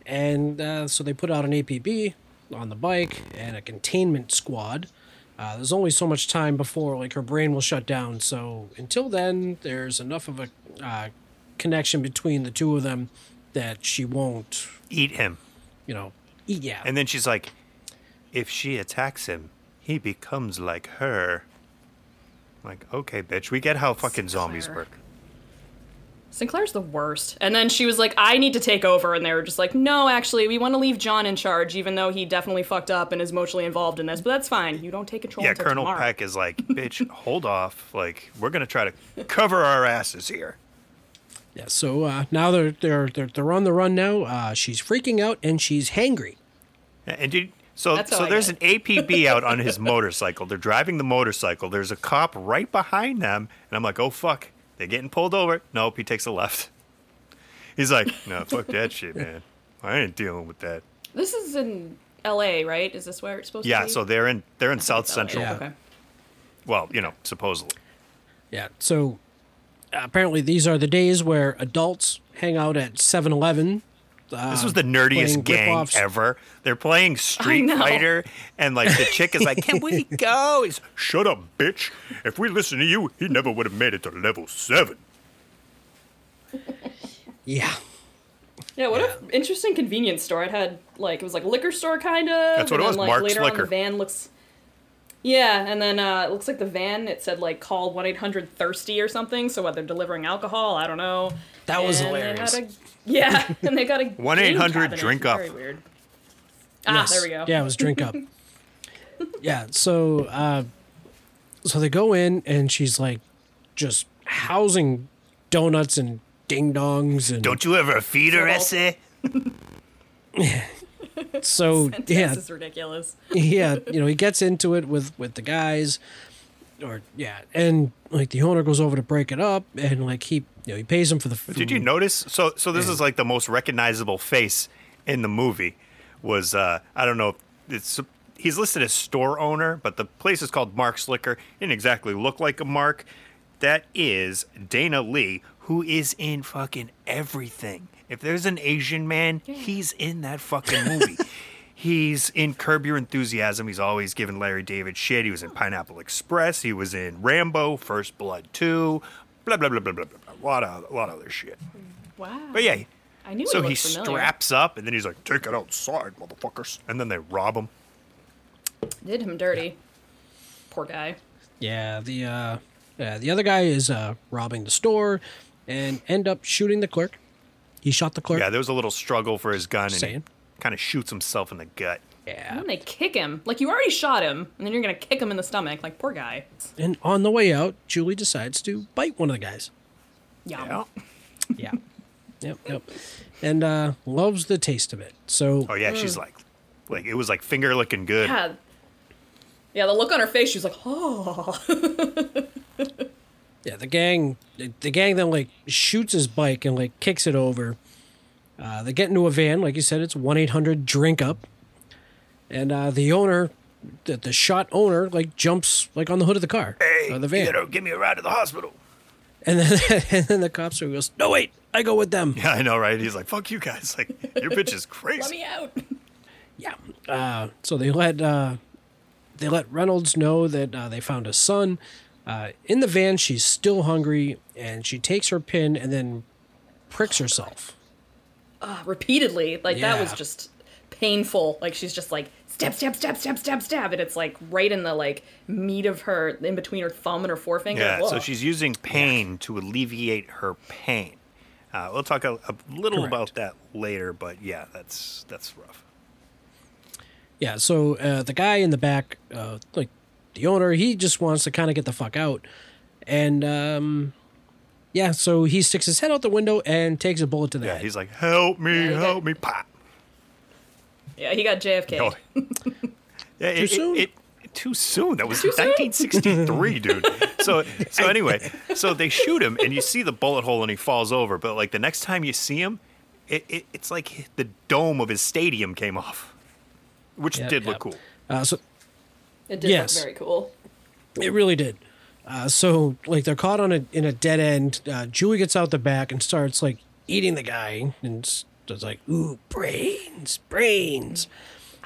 and uh, so they put out an APB on the bike and a containment squad. Uh, there's only so much time before like her brain will shut down. So until then, there's enough of a uh, connection between the two of them that she won't, Eat him. you know, eat yeah. And then she's like, if she attacks him, he becomes like her. Like, okay, bitch, we get how fucking zombies work. Sinclair's the worst. And then she was like, I need to take over. And they were just like, no, actually, we want to leave John in charge, even though he definitely fucked up and is emotionally involved in this. But that's fine. You don't take control of that. Yeah, until Colonel tomorrow. Peck is like, bitch, hold off. Like, we're gonna try to cover our asses here. Yeah, so uh, now they're, they're they're they're on the run now. Uh, she's freaking out and she's hangry. And did so That's so there's an APB out on his motorcycle. They're driving the motorcycle. There's a cop right behind them, and I'm like, oh fuck, they're getting pulled over. Nope, he takes a left. He's like, no, fuck that shit, man. I ain't dealing with that. This is in L.A., right? Is this where it's supposed to be? Yeah, so they're in they're in South Central. Yeah. Okay. Well, you know, supposedly. Yeah, so apparently these are the days where adults hang out at 7-Eleven. Uh, This was the nerdiest playing gang rip-offs. ever. They're playing Street. Fighter, and like the chick is like, "Can we go?" He's, "Shut up, bitch! If we listen to you, he never would have made it to level seven. Yeah, Yeah, what an interesting convenience store. It had like it was like a liquor store kind of. That's what it and was, Then, like, Mark's later on, Liquor. the van looks. Yeah, and then uh, it looks like the van. It said like call one eight hundred thirsty or something. So what they're delivering alcohol, I don't know. That was And they hilarious. had a- yeah, and they got a 1-800 drink up. Very weird. Ah, Yes. there we go. Yeah, it was drink up. yeah, so uh, so they go in and she's like just housing donuts and ding dongs and Don't you ever feed her, Well- essay? so yeah This is ridiculous. yeah you know he gets into it with with the guys or yeah and like the owner goes over to break it up and like he you know he pays him for the food. Did you notice? So, so this is like the most recognizable face in the movie. Was uh, I don't know. It's he's listed as store owner, but the place is called Mark's Liquor. Didn't exactly look like a Mark. That is Dana Lee, who is in fucking everything. If there's an Asian man, he's in that fucking movie. He's in Curb Your Enthusiasm. He's always giving Larry David shit. He was in Pineapple Express. He was in Rambo, First Blood 2, blah, blah, blah, blah, blah, blah. A lot of, a lot of other shit. Wow. But yeah, I knew it from so he he looked familiar. straps up and then he's like, take it outside, motherfuckers. And then they rob him. Did him dirty. Poor guy. yeah the uh yeah the other guy is uh robbing the store and end up shooting the clerk he shot the clerk Yeah, there was a little struggle for his gun and he Saying. Kind of shoots himself in the gut. And yeah then they kick him. Like you already shot him, and then you're gonna kick him in the stomach. Like poor guy. and on the way out julie decides to bite one of the guys Yum. Yeah. yeah yep yep and uh loves the taste of it so Oh yeah, she's like, like it was like finger licking good. Yeah. Yeah, the look on her face, she was like, oh. yeah the gang the gang then like shoots his bike and like kicks it over uh, they get into a van like you said it's 1-800 drink up and uh, the owner the, the shot owner like jumps like on the hood of the car Hey, of the van gotta give me a ride to the hospital. and then and then the cops are goes no wait i go with them Yeah, I know, right? He's like, fuck you guys. Like, your bitch is crazy. Let crazy. me out. yeah uh, so they let uh, they let reynolds know that uh, they found a son uh, in the van she's still hungry and she takes her pin and then pricks herself Repeatedly. Like that was just painful. Like she's just like stab, stab, stab, stab, stab, stab, and it's like right in the like meat of her, in between her thumb and her forefinger. Yeah, so she's using pain to alleviate her pain. Uh, we'll talk a, a little Correct. about that later, but yeah, that's that's rough. Yeah, so uh, the guy in the back, uh, like the owner, he just wants to kind of get the fuck out. And um, yeah, so he sticks his head out the window and takes a bullet to the Yeah, head. he's like, help me, Yeah, he help got- me, pop. yeah, he got JFK. Oh. Yeah, it, soon? It, it, too soon. That was 1963, dude. So, so anyway, so they shoot him, and you see the bullet hole, and he falls over. But like the next time you see him, it, it it's like the dome of his stadium came off, which Yep, did yep. look cool. Uh, so It did Yes. look very cool. it really did. Uh, so like they're caught on a in a dead end. Uh, Julie gets out the back and starts like eating the guy, and s- it's like ooh brains, brains.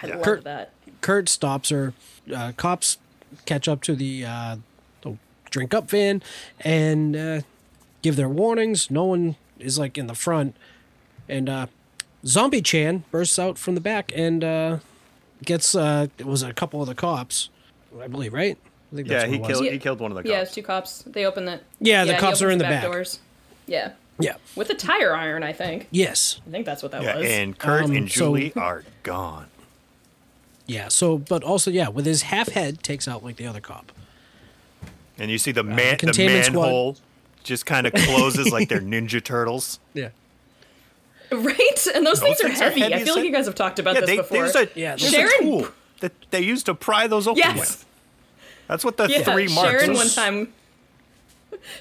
I love Curt- that. Curt stops her. Uh, cops catch up to the, uh, the drink up van and uh, give their warnings. No one is like in the front, and uh, Zombie Chan bursts out from the back and uh, gets uh, it was a couple of the cops, I believe, right? I think Yeah, what he it killed Yeah. he killed one of the Yeah, cops. it's two cops. They open the. Yeah, the he cops are in the back. doors. Yeah. Yeah. with a tire iron. I think. Yes. I think that's what that Yeah, was. and Curt Um, and so- Julie are gone. Yeah. So, but also, yeah, with his half head, takes out like the other cop. And you see the the man, the containment squad- manhole just kind of closes like they're Ninja Turtles. Yeah. right, and those things are things are heavy. heavy I feel like shit. you guys have talked about Yeah, this they, before. there's a, Yeah, there's Sharon- a tool that they used to pry those open Yes. with. That's what the yeah, three marks. Sharon was. one time.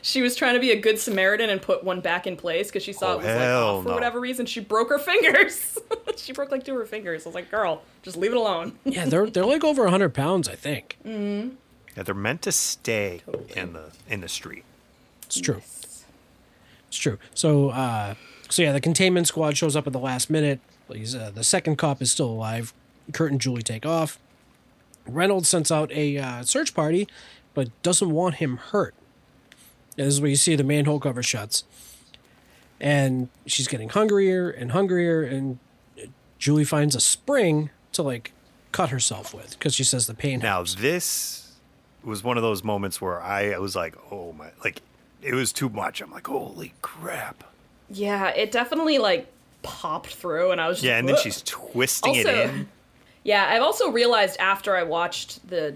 She was trying to be a good Samaritan and put one back in place because she saw Oh, it was like off for no. whatever reason. She broke her fingers. she broke like two of her fingers. I was like, "Girl, just leave it alone." Yeah, they're they're like over hundred pounds, I think. Yeah, they're meant to stay in the in the street. It's true. It's true. So, uh, so yeah, the containment squad shows up at the last minute. He's, uh, the second cop is still alive. Curt and Julie take off. Reynolds sends out a uh, search party, but doesn't want him hurt. This is where you see the manhole cover shuts, and she's getting hungrier and hungrier. And Julie finds a spring to like cut herself with because she says the pain. Now this was one of those moments where I was like, oh my, like it was too much. I'm like, holy crap. Yeah, it definitely like popped through, and I was just, Yeah, and then "Ugh." she's twisting it in. Yeah, I've also realized after I watched the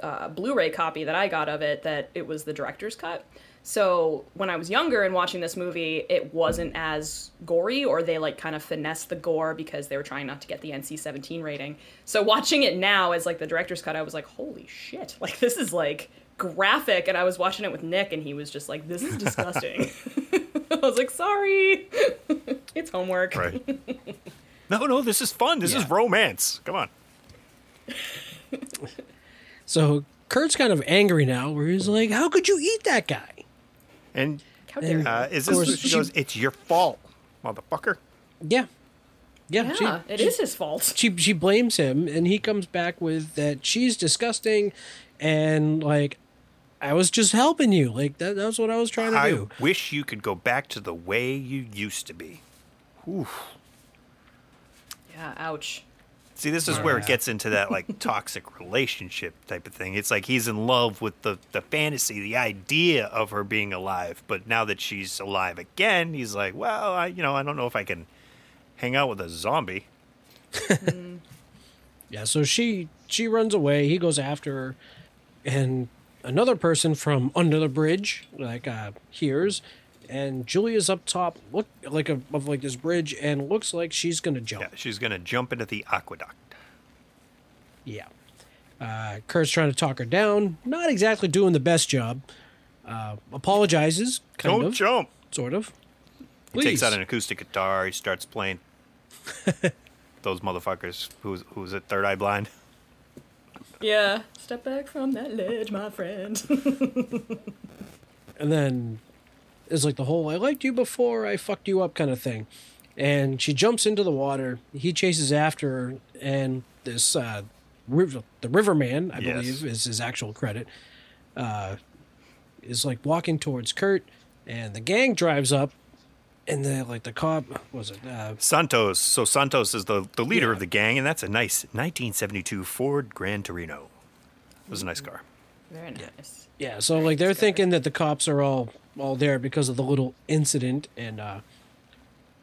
uh, Blu-ray copy that I got of it that it was the director's cut. So when I was younger and watching this movie, it wasn't as gory, or they like kind of finessed the gore because they were trying not to get the NC-17 rating. So watching it now as like the director's cut, I was like, holy shit! Like this is like graphic. And I was watching it with Nick, and he was just like, this is disgusting. I was like, sorry, it's homework. Right. No, no, this is fun. This is romance. Come on. So Curt's kind of angry now, where he's like, "How could you eat that guy?" And How dare you? uh, is this course, what she she- goes? It's your fault, motherfucker. Yeah, yeah. Yeah, she, it is his fault. She she blames him, and he comes back with that she's disgusting, and like, I was just helping you. Like that. That's what I was trying to I do. wish you could go back to the way you used to be. Yeah, ouch. See, this is where it gets into that like toxic relationship type of thing. It's like he's in love with the the fantasy, the idea of her being alive, but now that she's alive again, he's like, well, I you know, I don't know if I can hang out with a zombie. Yeah. So she she runs away. He goes after her, and another person from under the bridge like uh hears. And Julia's up top, look like a of like this bridge, and looks like she's gonna jump. Yeah, she's gonna jump into the aqueduct. Yeah. Uh, Curt's trying to talk her down. Not exactly doing the best job. Uh, apologizes, kind Don't of, jump. sort of. He takes out an acoustic guitar. He starts playing. Those motherfuckers. Who's who's it? Third eye blind. Yeah, step back from that ledge, my friend. and then it's like the whole "I liked you before I fucked you up" kind of thing. And she jumps into the water. He chases after her, and this uh, river, the Riverman, I Yes. believe, is his actual credit, uh, is like walking towards Curt, and the gang drives up, and the like the cop was it uh, Santos. So Santos is the, the leader Yeah. of the gang, and that's a nice 1972 Ford Gran Torino. It was a nice car. Very nice. Yeah, so like they're thinking that the cops are all all there because of the little incident, and uh,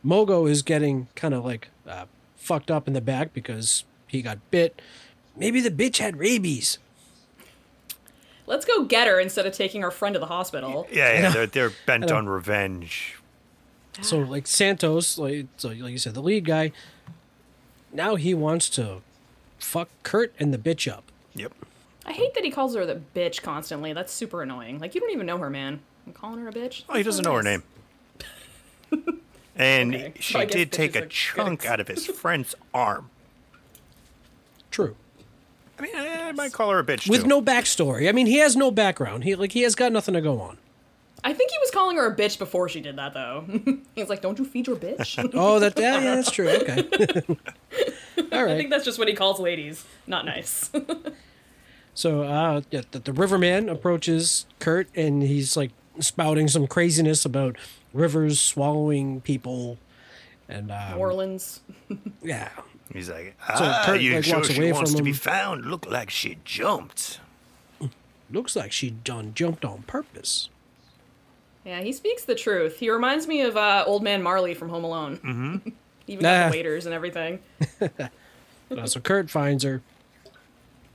Mogo is getting kind of like uh, fucked up in the back because he got bit. Maybe the bitch had rabies. Let's go get her instead of taking our friend to the hospital. Yeah, yeah they're, they're bent on revenge. So like Santos, like so like you said, the lead guy. Now he wants to fuck Curt and the bitch up. Yep. I hate that he calls her the bitch constantly. That's super annoying. Like, you don't even know her, man. I'm calling her a bitch. Oh, he doesn't know her name. And Okay, she I guess did bitch take is a a good chunk out of his friend's arm. True. I mean, I, I might call her a bitch With too. no backstory. I mean, he has no background. He like he has got nothing to go on. I think he was calling her a bitch before she did that, though. He's like, don't you feed your bitch? Oh, that yeah, yeah that's true. Okay. All I right. think that's just what he calls ladies. Not nice. So uh, yeah, the, the Riverman approaches Curt, and he's like spouting some craziness about rivers swallowing people, and um, New Orleans. yeah, He's like, So ah, Curt, you like, sure walks she away wants from to be found? Look like she jumped. looks like she done jumped on purpose. Yeah, he speaks the truth. He reminds me of uh, Old Man Marley from Home Alone. Mm-hmm. Even Nah. the waiters and everything. Uh, so Curt finds her.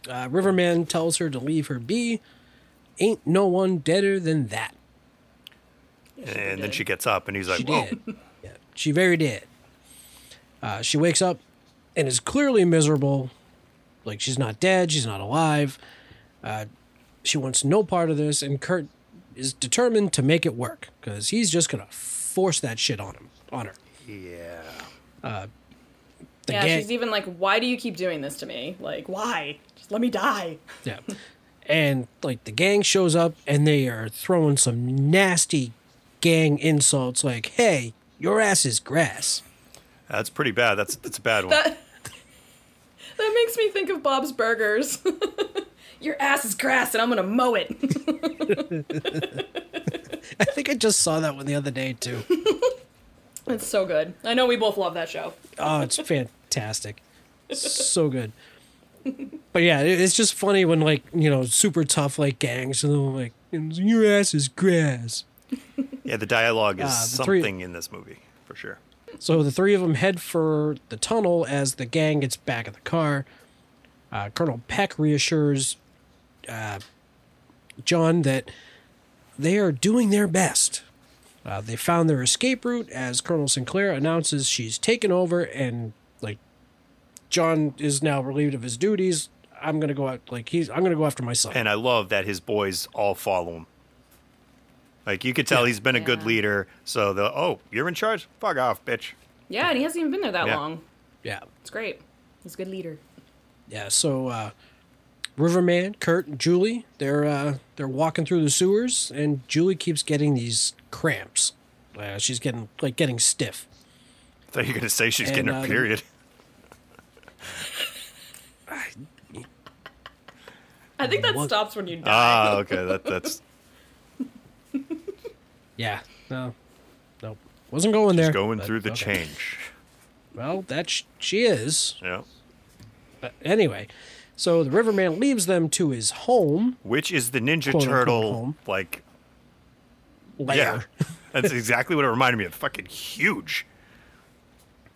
Uh, Riverman tells her to leave her be. Ain't no one deader than that. And then she gets up, and he's like, She "Whoa!" did. Yeah, she very did. Uh, she wakes up and is clearly miserable. Like she's not dead, she's not alive. Uh, she wants no part of this, and Curt is determined to make it work because he's just gonna force that shit on him, on her. Yeah. The yeah, gang- she's even like, "Why do you keep doing this to me? Like, why? Just let me die." Yeah. And like the gang shows up and they are throwing some nasty gang insults like, hey, your ass is grass. That's pretty bad. That's that's a bad one. That that makes me think of Bob's Burgers. Your ass is grass, and I'm gonna mow it. I think I just saw that one the other day too. it's so good. I know we both love that show. Oh, it's fantastic. So good. But yeah, it's just funny when like, you know, super tough like gangs and they're like, your ass is grass. yeah, the dialogue is Ah, the something in this movie for sure. So the three of them head for the tunnel as the gang gets back in the car. Uh, Colonel Peck reassures uh, John that they are doing their best. Uh, they found their escape route as Colonel Sinclair announces she's taken over and like John is now relieved of his duties. I'm gonna go out like he's I'm gonna go after my son. And I love that his boys all follow him. Like you could tell he's been a good Yeah. leader. So the oh, you're in charge? Fuck off, bitch. Yeah, and he hasn't even been there that Yeah. long. yeah. It's great. He's a good leader. Yeah, so uh, Riverman, Curt, and Julie, they're uh, they're walking through the sewers, and Julie keeps getting these cramps. Uh, she's getting like getting stiff. I thought you were gonna say she's And, getting uh, her the- period. I think that What? stops when you die. Ah, okay. That that's Yeah, no, nope, wasn't going there. just going but through the okay. change. Well, that sh- she is. Yeah. But anyway, so the Riverman leaves them to his home Which is the Ninja Quote, unquote, Turtle home. like lair, yeah. That's exactly what it reminded me of. Fucking huge.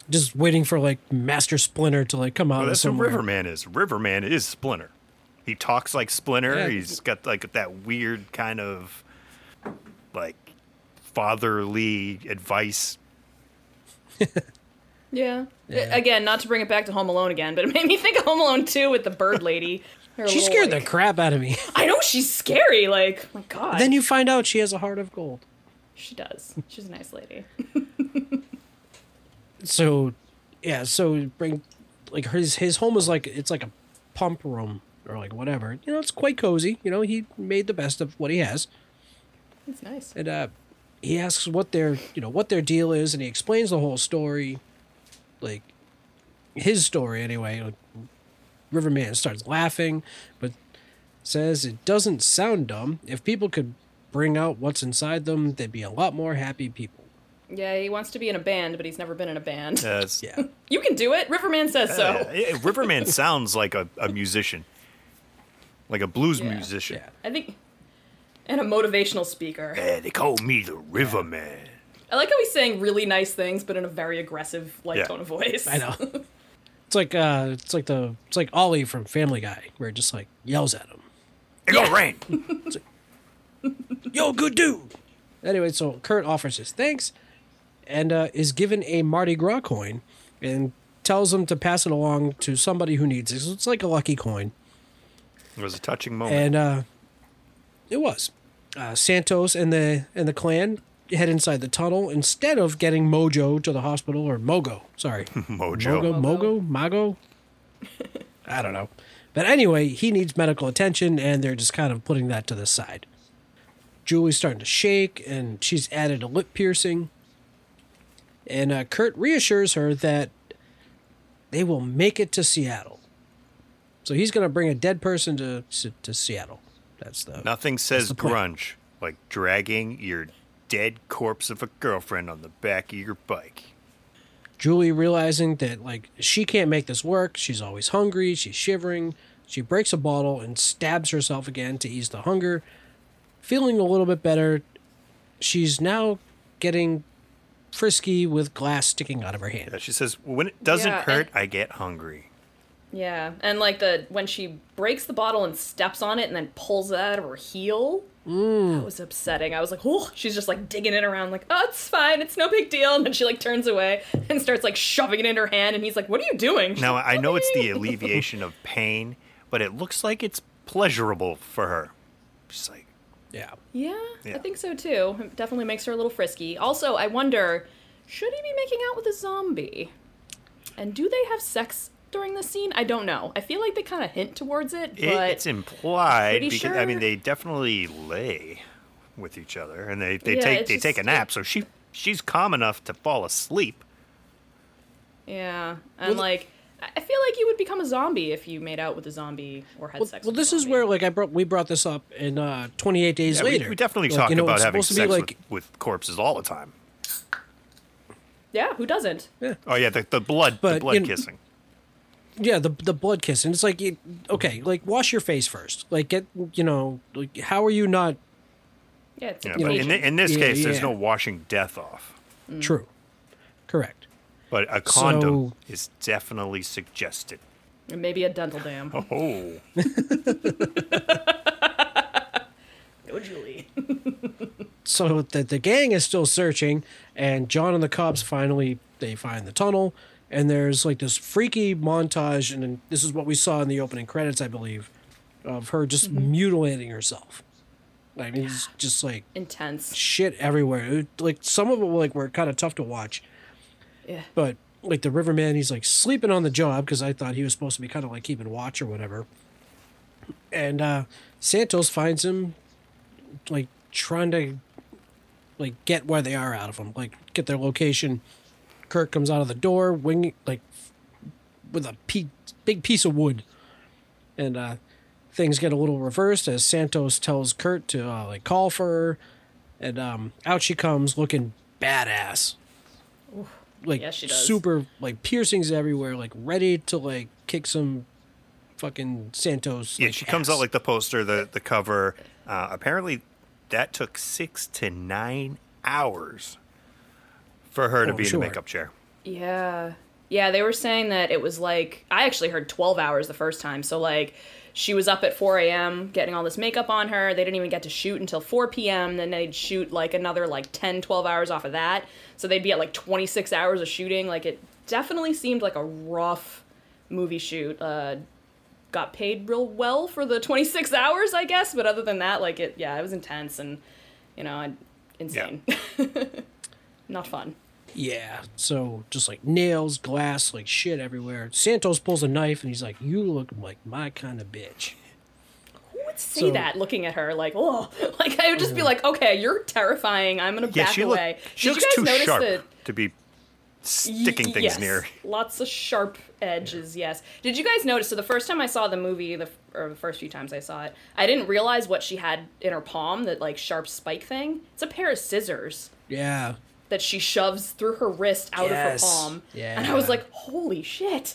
just waiting for like Master Splinter to like come out Well, of that's what. Riverman is. Riverman is Splinter. He talks like Splinter. Yeah. He's got like that weird kind of like fatherly advice. Yeah. Again, not to bring it back to Home Alone again, but it made me think of Home Alone 2 with the bird lady. She scared like- the crap out of me. I know she's scary. Like, my God. then you find out she has a heart of gold. She does. She's a nice lady. so yeah so bring like his his home is like it's like a pump room or like whatever you know it's quite cozy you know he made the best of what he has It's nice. and uh he asks what their you know what their deal is and he explains the whole story like his story anyway like, riverman starts laughing but says it doesn't sound dumb if people could bring out what's inside them they'd be a lot more happy people Yeah, he wants to be in a band, but he's never been in a band. Yeah, it's- yeah You can do it. Riverman says so. Yeah, yeah, Riverman sounds like a, a musician, like a blues Yeah. musician. yeah I think. And a motivational speaker. Yeah, they call me the Riverman. I like how he's saying really nice things, but in a very aggressive, like Yeah. tone of voice. I know. It's like uh, it's like the it's like Ollie from Family Guy, where it just like yells at him, It gonna rain. "Yo, good dude." Anyway, so Curt offers his thanks, and uh, is given a Mardi Gras coin, and tells him to pass it along to somebody who needs it. So it's like a lucky coin, It was a touching moment. and uh, it was. Uh, Santos and the and the clan head inside the tunnel instead of getting Mojo to the hospital or Mogo. Sorry, Mojo. Mogo, Mogo, Mago. I don't know. But anyway, he needs medical attention, and they're just kind of putting that to the side. Julie's starting to shake, and she's added a lip piercing. And uh, Curt reassures her that they will make it to Seattle. So he's going to bring a dead person to, to, to Seattle. That's the Nothing says the plan. grunge like dragging your dead corpse of a girlfriend on the back of your bike. Julie realizing that like she can't make this work. She's always hungry. She's shivering. She breaks a bottle and stabs herself again to ease the hunger. Feeling a little bit better, she's now getting frisky with glass sticking out of her hand. Yeah, she says, when it doesn't Yeah, hurt, and- I get hungry. Yeah, and like the when she breaks the bottle and steps on it and then pulls it out of her heel, mm. that was upsetting. I was like, oh, she's just like digging it around, like, oh, it's fine, it's no big deal. And then she like turns away and starts like shoving it in her hand, and he's like, what are you doing? She's Now, like, I know it's the alleviation of pain, but it looks like it's pleasurable for her. She's like, Yeah. Yeah, Yeah. I think so too. It definitely makes her a little frisky. Also, I wonder, should he be making out with a zombie? And do they have sex during the scene? I don't know. I feel like they kind of hint towards it, it, but it's implied pretty because I mean they definitely lay with each other and they, they Yeah, take it's they take a just- nap. So she she's calm enough to fall asleep. yeah, and like I I feel like you would become a zombie if you made out with a zombie or had Well, sex. well with a this is where like I brought we brought this up in uh 28 days Yeah, later. we definitely Like, talk you know, about having sex be like with, with corpses all the time. yeah, who doesn't? Yeah. Oh yeah, the, the blood the blood you know- kissing. Yeah, the the blood kiss and it's like it, okay, like wash your face first. Like get, you know, like how are you not Yeah, it's Yeah, but in, contagion. thi- in this Yeah, case, there's yeah. no washing death off. Mm. true? Correct. But a condom So- is definitely suggested. And maybe a dental dam. Oh, Go, oh, Julie. so the the gang is still searching, and John and the cops finally they find the tunnel, and there's like this freaky montage, and this is what we saw in the opening credits, I believe, of her just mutilating herself. I mean, it's just like Intense. shit everywhere. It- like some of them, like were kind of tough to watch, Yeah. but like the Riverman, he's like sleeping on the job because I thought he was supposed to be kind of like keeping watch or whatever. And uh Santos finds him like trying to like get where they are out of him, like get their location. Curt comes out of the door, wing like with a pe- big piece of wood, and uh, things get a little reversed as Santos tells Curt to uh, like call for her, and um, out she comes looking badass, like Yes, she does. super like piercings everywhere, like ready to like kick some fucking Santos. yeah. like, She comes out like the poster, the the cover. Uh, apparently, that took six to nine hours for her to Oh, be in the makeup chair. Yeah. Yeah, they were saying that it was like I actually heard 12 hours the first time. So like she was up at 4 a.m. getting all this makeup on her. They didn't even get to shoot until 4 p.m. Then they'd shoot like another like 10, 12 hours off of that. So they'd be at like 26 hours of shooting. Like it definitely seemed like a rough movie shoot. Uh, got paid real well for the 26 hours, I guess. But other than that, like it, yeah, it was intense and you know, I- insane. Not fun. Yeah. So just like nails, glass, like shit everywhere. Santos pulls a knife and he's like, "You look like my kind of bitch." Who would say So- that looking at her like oh like I would just be like okay you're terrifying I'm gonna Yeah, back she, look, away. she Did looks you guys too notice sharp that to be Y- sticking things yes, near. lots of sharp edges yes did you guys notice so the first time I saw the movie the or the first few times I saw it I didn't realize what she had in her palm that like sharp spike thing it's a pair of scissors Yeah. That she shoves through her wrist out Yes. of her palm. And I was like, holy shit.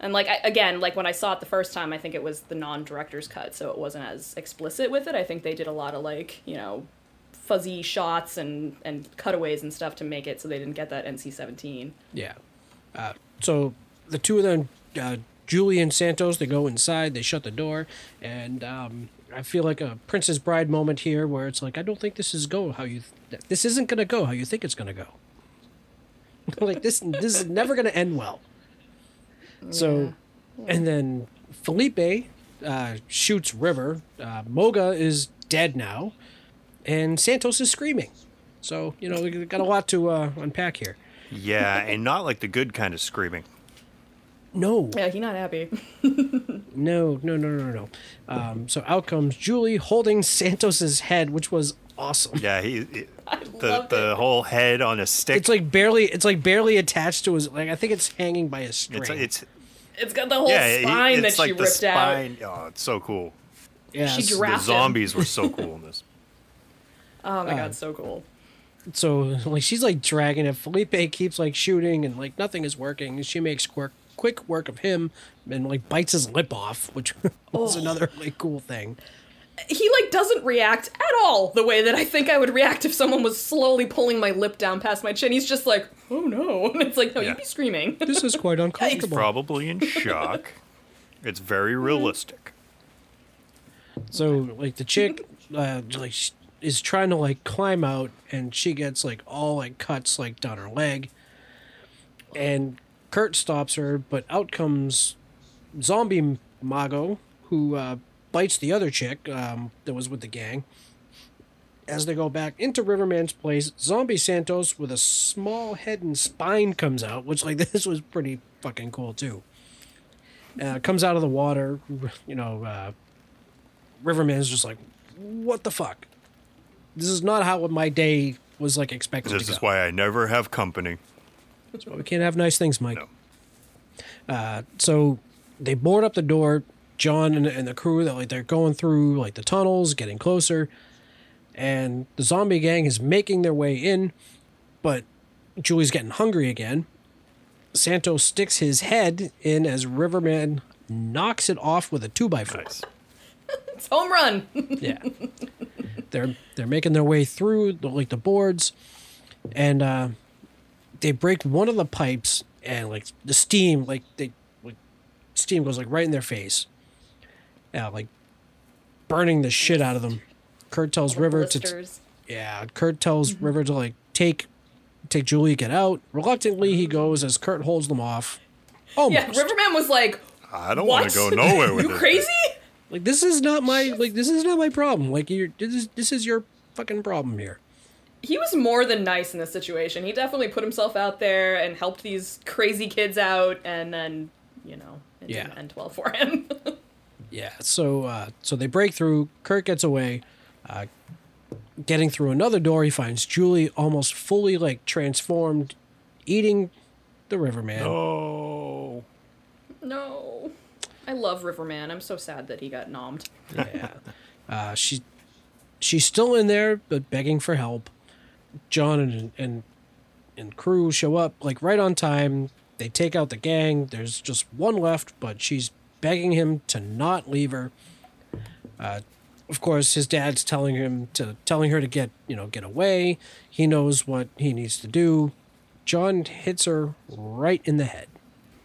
And like I, again, like when I saw it the first time, I think it was the non-director's cut, so it wasn't as explicit with it. I think they did a lot of like, you know, fuzzy shots and and cutaways and stuff to make it so they didn't get that NC-17. Yeah. Uh, so the two of them, uh, Julie and Santos, they go inside. They shut the door, and um, I feel like a Princess Bride moment here, where it's like, I don't think this is go how you. Th- this isn't gonna go how you think it's gonna go. like this, this is never gonna end well. So, and then Felipe uh, shoots River. Uh, Moga is dead now, and Santos is screaming. So you know we got a lot to uh, unpack here. Yeah, and not like the good kind of screaming. No, Yeah, he's not happy. No, no, no, no, no. Um, so out comes Julie holding Santos's head, which was awesome. Yeah, he, he- the loved the it. whole head on a stick. It's like barely, it's like barely attached to his. Like I think it's hanging by a string. it's it's It's got the whole yeah, he- spine that it's like she the ripped out. spine. Oh, it's so cool. yeah. she The Drafted. zombies were so cool in this. Oh my Uh, god, so cool. so like she's like dragging it. Felipe keeps like shooting and like nothing is working. She makes quick quick work of him and like bites his lip off, which was Oh. another like cool thing. he like doesn't react at all the way that I think I would react if someone was slowly pulling my lip down past my chin. He's just like, "Oh no!" And it's like, "No, Yeah. you'd be screaming." This is quite He's uncomfortable. probably in shock. It's very realistic. So like the chick, uh, like sh- is trying to like climb out, and she gets like all like cuts like down her leg, and Curt stops her, but out comes zombie Mago, who uh, bites the other chick um, that was with the gang. As they go back into Riverman's place, Zombie Santos with a small head and spine comes out, which like this was pretty fucking cool too. Uh, comes out of the water, you know. Uh, Riverman's just like, what the fuck? This is not how my day was like expected This is why I never have company. So we can't have nice things, Mike. No. Uh, so they board up the door. John and, and the crew that like they're going through like the tunnels, getting closer, and the zombie gang is making their way in, but Julie's getting hungry again. Santo sticks his head in as Riverman knocks it off with a two by four. Nice. it's home run. yeah they're they're making their way through the, like the boards and uh they break one of the pipes and like the steam like they like steam goes like right in their face. Yeah like burning the shit out of them. Curt tells river to Blisters. yeah kurt tells mm-hmm. river to like take take julie get out. Reluctantly he mm-hmm. goes as kurt holds them off. Oh Yeah, Riverman was like, I don't "What? want to go nowhere with you this. crazy?" like this is not my like this is not my problem. Like you're this is this is your fucking problem here He was more than nice in this situation. He definitely put himself out there and helped these crazy kids out, and then, you know, it Yeah. didn't end well for him. Yeah, so uh, so they break through. Curt gets away. Uh, getting through another door, he finds Julie almost fully like transformed, eating the Riverman. Oh. no. I love Riverman. I'm so sad that he got nommed. Yeah, uh, she she's still in there, but begging for help. John and and and crew show up like right on time. They take out the gang. There's just one left, but she's begging him to not leave her. Uh, of course, his dad's telling him to telling her to get you know get away. He knows what he needs to do. John hits her right in the head.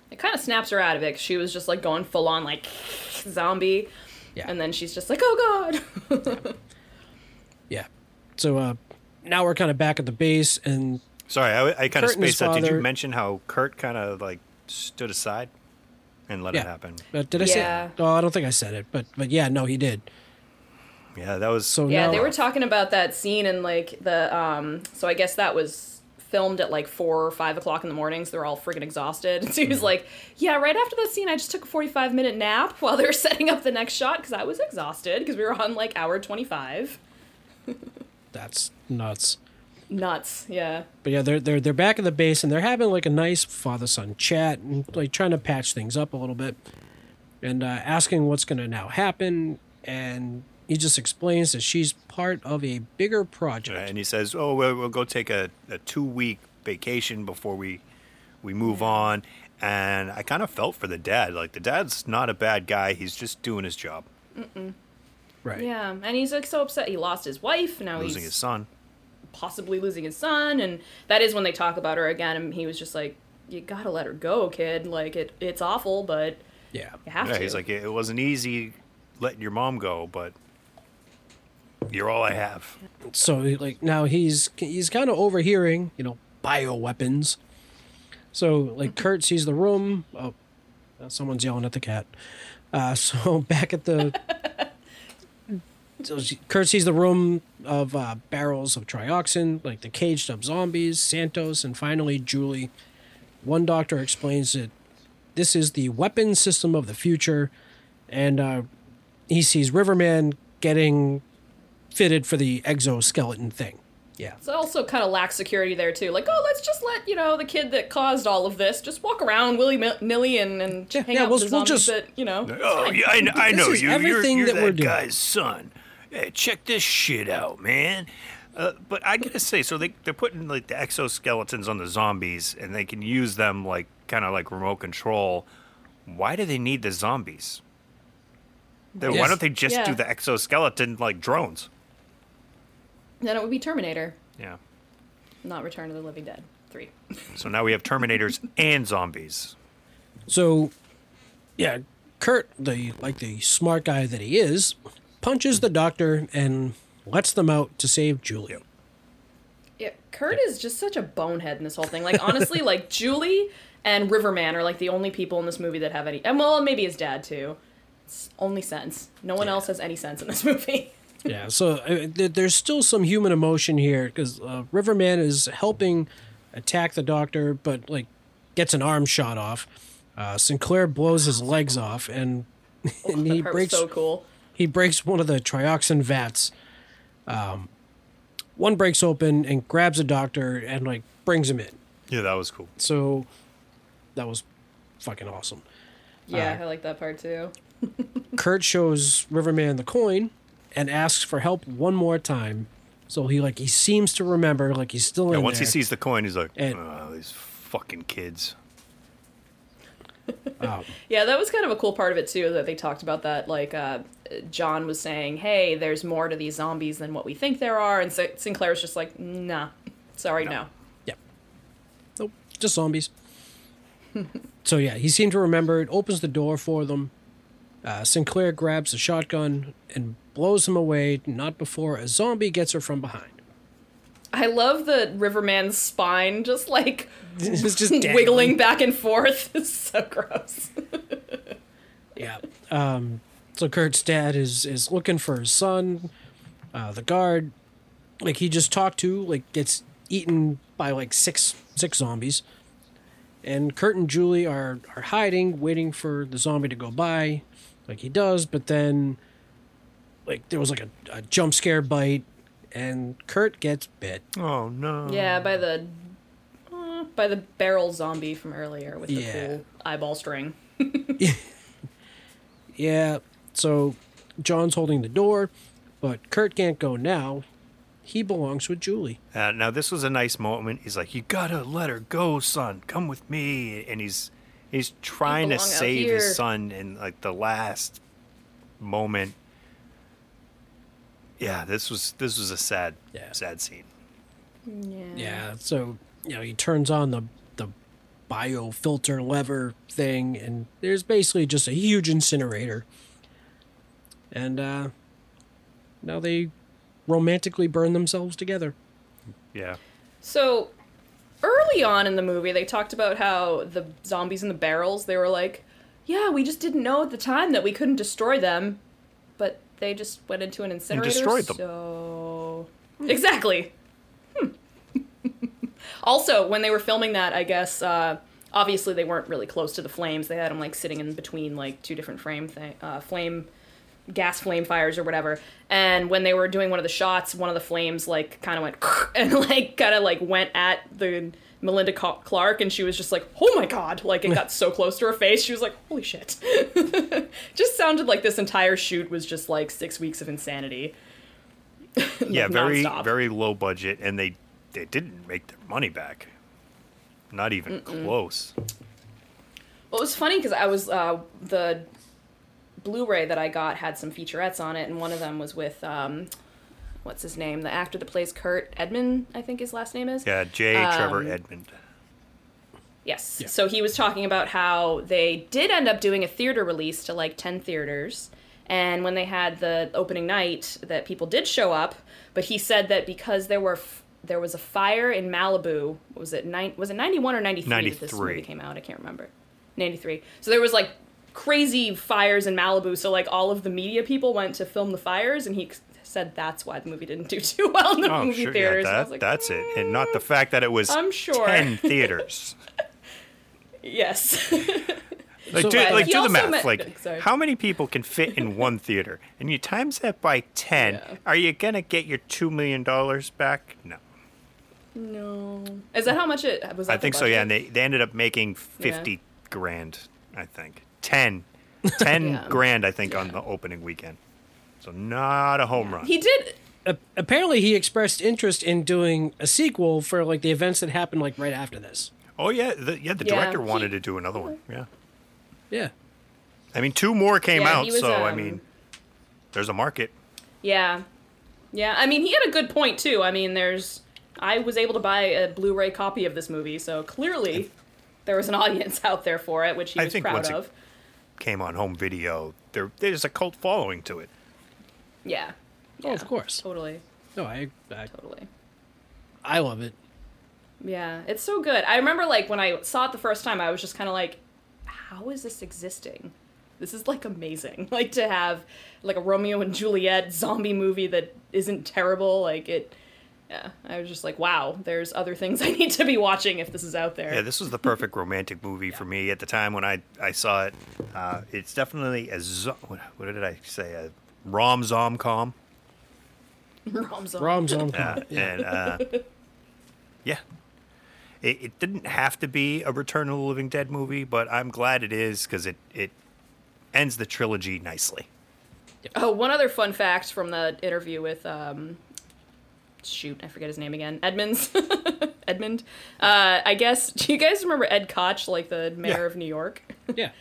It kind of snaps her out of it she was just like going full on like zombie. Yeah. And then she's just like, oh god. Yeah. So uh, now we're kind of back at the base, and Sorry, I, I kind of Curt and spaced out. Did you mention how Curt kind of like stood aside and let Yeah. it happen? uh, did I Yeah. say? Oh, I don't think I said it, but but yeah, no, he did. Yeah, that was So yeah, now, they were talking about that scene and like the um so I guess that was filmed at like four or five o'clock in the morning, so they're all freaking exhausted. So he was like, Yeah, right after that scene I just took a forty five minute nap while they were setting up the next shot because I was exhausted because we were on like hour twenty five. that's nuts. Nuts, yeah. But yeah, they're they're they're back at the base and they're having like a nice father son chat and like trying to patch things up a little bit, and uh, asking what's going to now happen. And he just explains that she's part of a bigger project. and he says, "Oh, we'll, we'll go take a, a two week vacation before we we move on." And I kind of felt for the dad. Like the dad's not a bad guy. He's just doing his job, Right. Yeah, and he's like so upset he lost his wife. Now he's losing he's his son. possibly losing his son, and that is when they talk about her again. And he was just like, "You gotta let her go, kid. Like it, it's awful, but Yeah. you have Yeah, to." he's like, it wasn't easy letting your mom go, but you're all I have. So like now he's he's kind of overhearing, you know, bioweapons. So like Curt sees the room. Oh, uh, someone's yelling at the cat. Uh, so back at the. So she- Curt sees the room of uh, barrels of trioxin, like the caged up zombies, Santos, and finally Julie. One doctor explains that this is the weapon system of the future, and uh, he sees Riverman getting fitted for the exoskeleton thing. Yeah. It's also kind of lacks security there too. Like, oh, let's just let you know the kid that caused all of this just walk around willy nilly and, and Yeah, hang yeah, out we'll- with the we'll zombies just- that you know. Oh, fine. yeah, I, kn- I This know is you. You're, everything you're that that, we're doing. guy's son. Hey, check this shit out, man. Uh, but I gotta say, so they they're putting like the exoskeletons on the zombies, and they can use them like kind of like remote control. Why do they need the zombies? Then Yes. Why don't they just do the exoskeleton like drones? Then it would be Terminator, Yeah. not Return of the Living Dead 3. So now we have Terminators and zombies. So, yeah, Curt, the like the smart guy that he is, punches the doctor and lets them out to save Julia. Yeah, Curt is just such a bonehead in this whole thing. Like honestly, like Julie and Riverman are like the only people in this movie that have any. And well, maybe his dad too. It's only sense. No one else has any sense in this movie. Yeah, so uh, th- there's still some human emotion here because uh, Riverman is helping attack the doctor, but like gets an arm shot off. Uh, Sinclair blows his legs off, and, and he that part breaks so cool. He breaks one of the trioxin vats. Um, one breaks open and grabs a doctor and like brings him in. Yeah, that was cool. So that was fucking awesome. Yeah, I like that part too. Curt shows Riverman the coin and asks for help one more time. So he like he seems to remember, like he's still Yeah, in once he sees the coin, he's like, And- oh, these fucking kids. Yeah, that was kind of a cool part of it too that they talked about that. Like uh, John was saying, "Hey, there's more to these zombies than what we think there are," and Sin- Sinclair's just like, "Nah, sorry, no." Yeah. Nope, just zombies. so yeah, he seemed to remember it, opens the door for them. Uh, Sinclair grabs a shotgun and blows him away, not before a zombie gets her from behind. I love the Riverman's spine just like It's just wiggling back and forth. It's so gross. Yeah. Um, so Curt's dad is is looking for his son. Uh, the guard, like he just talked to, like gets eaten by like six six zombies. And Curt and Julie are are hiding, waiting for the zombie to go by, like he does. But then, like there was like a, a jump scare bite, and Curt gets bit. Oh no. Yeah, by the uh, by the barrel zombie from earlier with the Yeah. cool eyeball string. Yeah. So John's holding the door, but Curt can't go now. He belongs with Julie. Uh, now this was a nice moment. He's like, "You gotta let her go, son. Come with me." And he's he's trying to save his son in like the last moment. Yeah, this was this was a sad Yeah. sad scene. Yeah, Yeah. so you know he turns on the the biofilter lever thing, and there's basically just a huge incinerator. And uh, now they romantically burn themselves together. Yeah. So early on in the movie, they talked about how the zombies in the barrels. They were like, "Yeah, we just didn't know at the time that we couldn't destroy them, but they just went into an incinerator." destroyed them. So exactly. Hmm. also, when they were filming that, I guess uh, obviously they weren't really close to the flames. They had them like sitting in between like two different frame thing, uh, flame gas flame fires or whatever. And when they were doing one of the shots, one of the flames like kind of went and like kind of like went at the Melinda Clarke, and she was just like, "Oh my god!" Like it got so close to her face, she was like, "Holy shit!" just sounded like this entire shoot was just like six weeks of insanity. Yeah, very nonstop. very low budget, and they they didn't make their money back. Not even close. Well, it was funny because I was uh, the Blu-ray that I got had some featurettes on it, and one of them was with um, what's his name, the actor that plays Curt Edmond, I think his last name is. Yeah, J. Trevor Um, Edmond. Yes. So he was talking about how they did end up doing a theater release to like 10 theaters. And when they had the opening night, that people did show up, but he said that because there were f- there was a fire in Malibu, what was it nine, was it 91 or 93 that this 93. movie came out? I can't remember. 93. So there was like crazy fires in Malibu, so like all of the media people went to film the fires and he c- said that's why the movie didn't do too well in the Oh, movie sure. theaters. Yeah, And I that, like, that's it. And not the mm, fact that it was I'm sure. 10 theaters. Yes. Like, So- do, like, do the math. meant- like, sorry. how many people can fit in one theater? And you times that by 10. Yeah. Are you going to get your $2 million back? No. No. Is that how much it was? I think so, yeah. And they, they ended up making 50 grand, I think. 10. 10 Yeah. grand, I think, on the opening weekend. So not a home run. He did. A- apparently, he expressed interest in doing a sequel for like the events that happened like right after this. oh, yeah. The, yeah, the Yeah, director he- wanted to do another one. Yeah. Yeah. I mean, two more came Yeah, out, he was, so, I um, mean, there's a market. Yeah. Yeah. I mean, he had a good point, too. I mean, there's. I was able to buy a Blu ray copy of this movie, so clearly there was an audience out there for it, which he I was think proud once it- of. Came on home video. There, there's a cult following to it. Yeah. Oh, Yeah, of course. Totally. No, I, I Totally. I love it. Yeah, it's so good. I remember like when I saw it the first time, I was just kind of like, how is this existing? This is like amazing. Like to have like a Romeo and Juliet zombie movie that isn't terrible. Like it, yeah. I was just like, wow. There's other things I need to be watching if this is out there. Yeah, this was the perfect romantic movie for me at the time when I, I saw it. Uh, it's definitely a zo- what, what did I say? A rom zom com. Rom zom. Rom's on Yeah, and uh, yeah, it, it didn't have to be a Return of the Living Dead movie, but I'm glad it is because it it ends the trilogy nicely. Oh, one other fun fact from the interview with um, shoot, I forget his name again. Edmonds. Edmond. Uh, I guess. Do you guys remember Ed Koch, like the mayor Yeah. of New York? Yeah.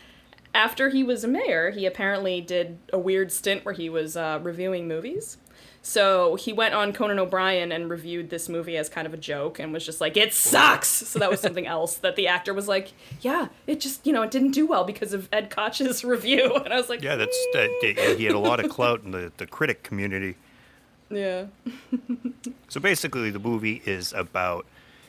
after he was a mayor, he apparently did a weird stint where he was uh, reviewing movies. So he went on Conan O'Brien and reviewed this movie as kind of a joke and was just like, it sucks! So that was something else that the actor was like, yeah, it just, you know, it didn't do well because of Ed Koch's review. And I was like, Yeah, that's that, he had a lot of clout in the, the critic community. yeah. So basically, the movie is about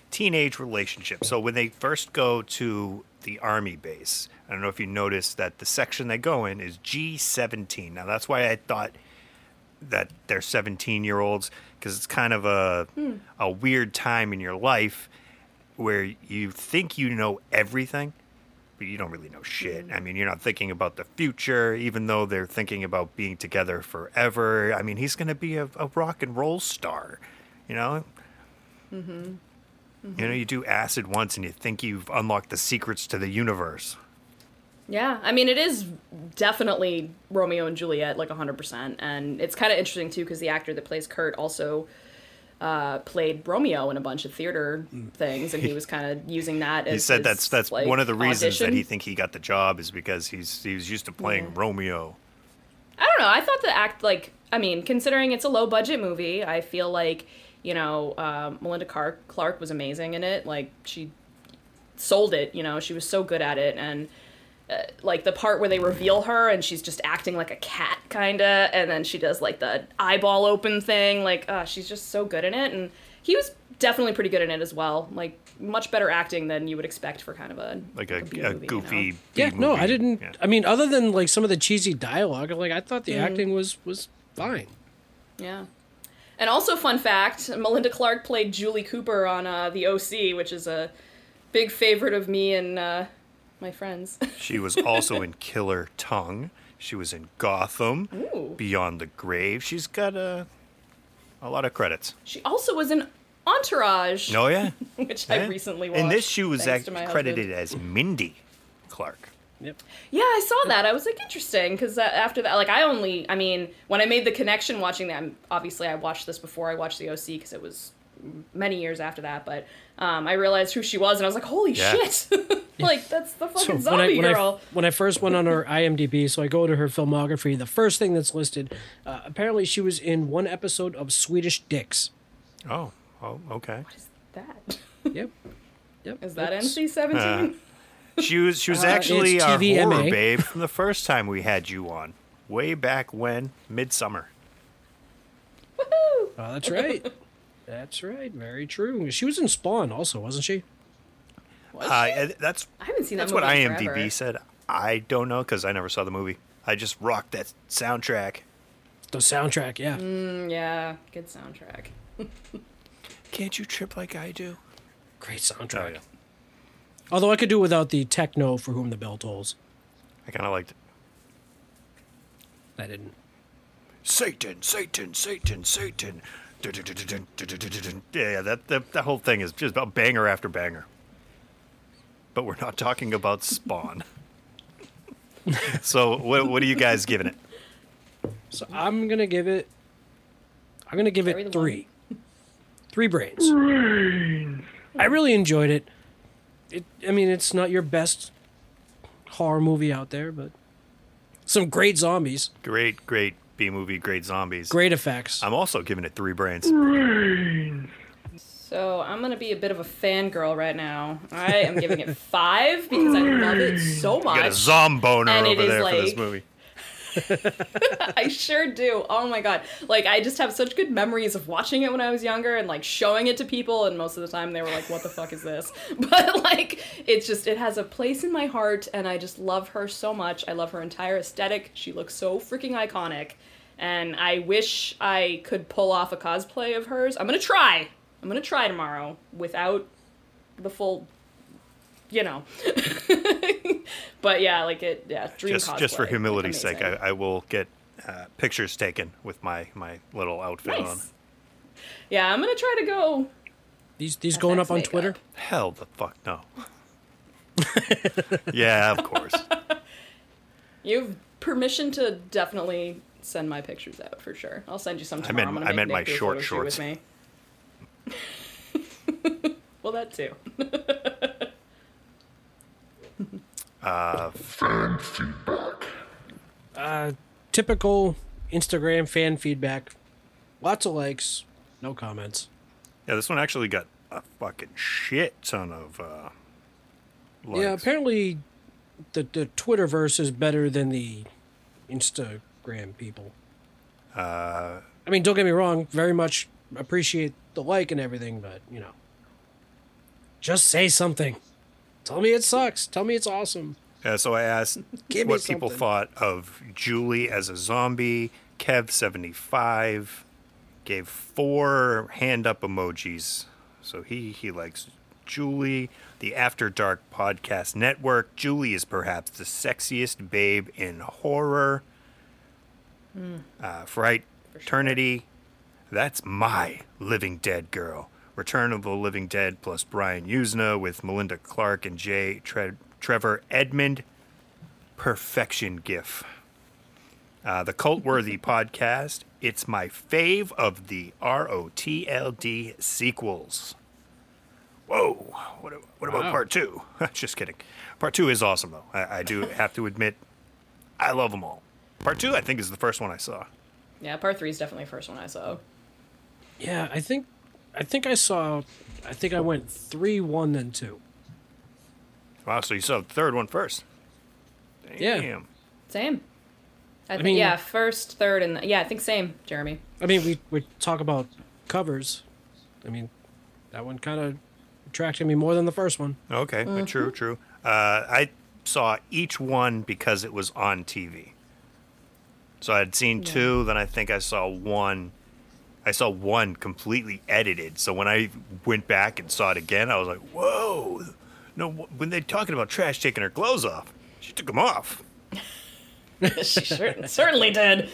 teenage relationships. So when they first go to the army base, I don't know if you noticed that the section they go in is G17. Now that's why I thought that they're 17 year olds because it's kind of a a weird time in your life where you think you know everything but you don't really know shit. I mean, you're not thinking about the future, even though they're thinking about being together forever. I mean, he's going to be a, a rock and roll star, you know? Mm-hmm. You know, you do acid once and you think you've unlocked the secrets to the universe. Yeah, I mean, it is definitely Romeo and Juliet, like 100%. And it's kind of interesting, too, because the actor that plays Curt also uh, played Romeo in a bunch of theater things, and he was kind of using that as He said his, that's that's like, one of the reasons that he think he got the job is because he's he was used to playing Romeo. I don't know. I thought the act like I mean, considering it's a low budget movie, I feel like you know um, Melinda Clarke Clarke was amazing in it. Like she sold it. You know, she was so good at it, and uh, like the part where they reveal her and she's just acting like a cat, kinda, and then she does like the eyeball open thing. Like, uh, she's just so good in it, and he was definitely pretty good in it as well. Like much better acting than you would expect for kind of a Like a, B a movie, you goofy know? Yeah, no, I B-movie. didn't. Yeah. I mean, other than like some of the cheesy dialogue, like I thought Mm-hmm. the acting was was fine. Yeah. And also, fun fact Melinda Clarke played Julie Cooper on uh, The OC, which is a big favorite of me and uh, my friends. She was also in Killer Tongue. She was in Gotham, Ooh. Beyond the Grave. She's got a a lot of credits. she also was in Entourage, Oh yeah, which I recently watched. In this, she was thanks act- to my credited husband. as Mindy Clarke. Yep. Yeah, I saw that. I was like, interesting, because uh, after that, like, I only, I mean, when I made the connection watching that, obviously I watched this before I watched the OC, because it was many years after that, but um, I realized who she was, and I was like, holy Yeah. shit! like, that's the fucking So when I, zombie when, I, girl. when I first went on her IMDb, so I go to her filmography, the first thing that's listed, uh, apparently she was in one episode of Swedish Dicks. Oh, oh, okay. What is that. Yep. Yep. Is that NC 17? She was she was Uh, actually it's our horror babe from the first time we had you on, way back when, Midsummer. Oh, that's right. That's right. Very true. She was in Spawn also, wasn't she? Was Uh, she? uh, that's I haven't seen that that's what movie in IMDb forever. said. I don't know because I never saw the movie. I just rocked that soundtrack. The soundtrack, yeah. Mm, yeah, good soundtrack. Can't you trip like I do? Great Oh soundtrack. yeah, Although I could do without the techno for whom the bell tolls. I kind of liked it. I didn't. Satan, Satan, Satan, Satan. Yeah, yeah, that, that that whole thing is just about banger after banger. But we're not talking about Spawn. so what what are you guys giving it? So I'm gonna give it. I'm gonna give Carry it the one. three. Three brains. I really enjoyed it. It. I mean, it's not your best horror movie out there, but some great zombies. Great, great B movie Great Zombies. Great effects. I'm also giving it three brains. So I'm gonna be a bit of a fangirl right now. I am giving it five because I love it so much. You Got a much. zomboner And over is there for this movie. I sure do. Oh my god. Like I just have such good memories of watching it when I was younger and like showing it to people and most of the time they were like what the fuck is this? But like it's just it has a place in my heart and I just love her so much. I love her entire aesthetic. She looks so freaking iconic. And I wish I could pull off a cosplay of hers. I'm going to try. I'm going to try tomorrow without the full you know. but yeah, like it yeah, dream Just just for cosplay. humility's sake, I, I will get uh, pictures taken with my my little outfit on. Yeah, I'm gonna try to go. These these going up FX on makeup. Twitter. Hell the fuck no. yeah, of course. You have permission to definitely send my pictures out for sure. I'll send you some I tomorrow. meant- I'm I meant my Nick do short shorts. with me. well, that too. Fan feedback. Uh, typical Instagram fan feedback. Lots of likes, no comments. Yeah, this one actually got a fucking shit ton of uh likes. Yeah, apparently the the Twitterverse is better than the Instagram people. Uh, I mean, don't get me wrong. Very much appreciate the like and everything, but you know, just say something. Tell me it sucks. Tell me it's awesome. Yeah, so I asked Give what people something. thought of Julie as a zombie. Kev75 gave four hand up emojis. So he, he likes Julie. The After Dark Podcast Network. Julie is perhaps the sexiest babe in horror. Uh, Fright Eternity. That's my Living Dead girl. Return of the Living Dead plus Brian Yuzna with Melinda Clarke and Jay Tre- Trevor Edmond. Perfection GIF. Uh, the Cult Worthy podcast. It's my fave of the ROTLD sequels. Whoa. What, what about Wow. part two? Just kidding. Part two is awesome, though. I, I do have to admit, I love them all. Part two, I think, is the first one I saw. Yeah, part three is definitely the first one I saw. Yeah, I think, I think I saw, I think I went three, one, then two. Wow, so you saw the third one first. Yeah. Same. I think mean- yeah, first, third, and yeah, I think same, Jeremy. I mean, we we talk about covers. I mean, that one kind of attracted me more than the first one. Okay, Mm-hmm. true, true. Uh, I saw each one because it was on TV. So I had seen two, then I think I saw one. I saw one completely edited. So when I went back and saw it again, I was like, "Whoa!" No, when they're talking about trash taking her clothes off, she took them off. she sure, certainly did.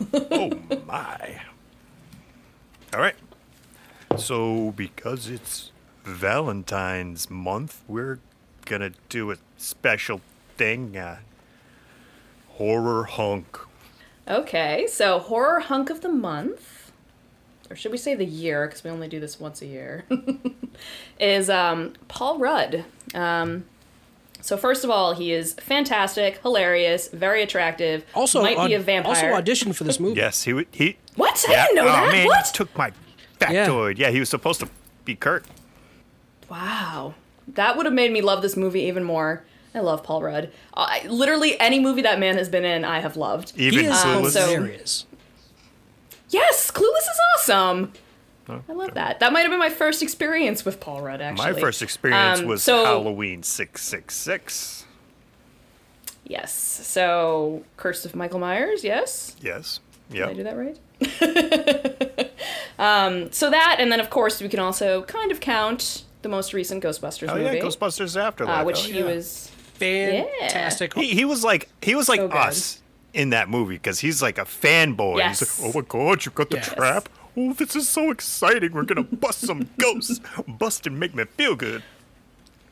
oh my! All right. So because it's Valentine's month, we're gonna do a special thing. Uh, horror hunk. Okay, so horror hunk of the month, or should we say the year, because we only do this once a year, is um, Paul Rudd. Um, so first of all, he is fantastic, hilarious, very attractive. Also, might be a vampire. Also auditioned for this movie. Yes, he would. He. What? I didn't know oh that. man, what? took my factoid. Yeah. he was supposed to be Curt. Wow. That would have made me love this movie even more. I love Paul Rudd. I, literally any movie that man has been in, I have loved. He is Clueless. so- hilarious. Yes, Clueless is awesome. I love that. That might have been my first experience with Paul Rudd. Actually, my first experience Um, was so- Halloween six six six. Yes. So, Curse of Michael Myers. Yes. Yes. Yeah. Did I do that right? um, so that, and then of course we can also kind of count the most recent Ghostbusters Oh yeah, Ghostbusters Afterlife. uh, which oh, he yeah. was. Fantastic. He, he was like he was like So good. us in that movie because he's like a fanboy. Yes. He's like, oh my god, you got the Yes. trap. Oh, this is so exciting. We're gonna bust some ghosts. Bust and make me feel good.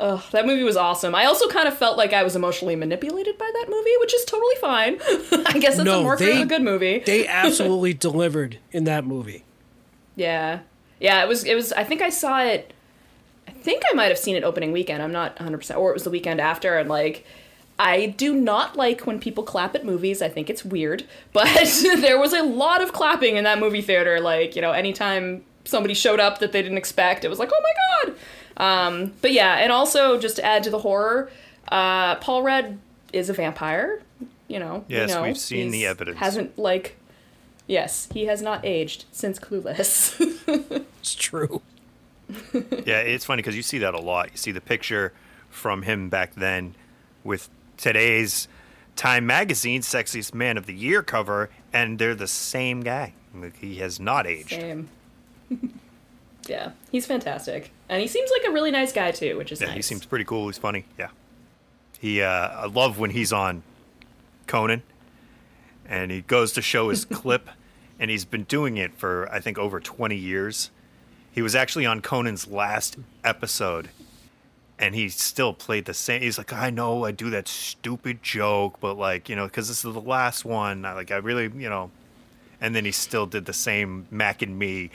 Ugh, that movie was awesome. I also kind of felt like I was emotionally manipulated by that movie, which is totally fine. I guess it's No, a marker they- of a good movie. They absolutely delivered in that movie. Yeah. Yeah, it was it was I think I saw it I think I might have seen it opening weekend. I'm not 100% or it was the weekend after and like I do not like when people clap at movies. I think it's weird. But there was a lot of clapping in that movie theater. Like, you know, anytime somebody showed up that they didn't expect, it was like, oh my god. Um, but yeah, and also just to add to the horror, uh, Paul Rudd is a vampire. You know, we Yes, know. we've seen the He's- evidence. Hasn't like, yes, he has not aged since Clueless. It's true. Yeah, it's funny because you see that a lot. You see the picture from him back then with today's Time Magazine Sexiest Man of the Year cover, and they're the same guy. He has not aged. Same. yeah, he's fantastic, and he seems like a really nice guy too, which is Yeah, nice. he seems pretty cool. He's funny. Yeah. He, uh, I love when he's on Conan and he goes to show his clip, and he's been doing it for, I think, over 20 years. He was actually on Conan's last episode, and he still played the same. He's like, I know I do that stupid joke, but like, you know, because this is the last one. I, like, I really, you know, and then he still did the same Mac and me,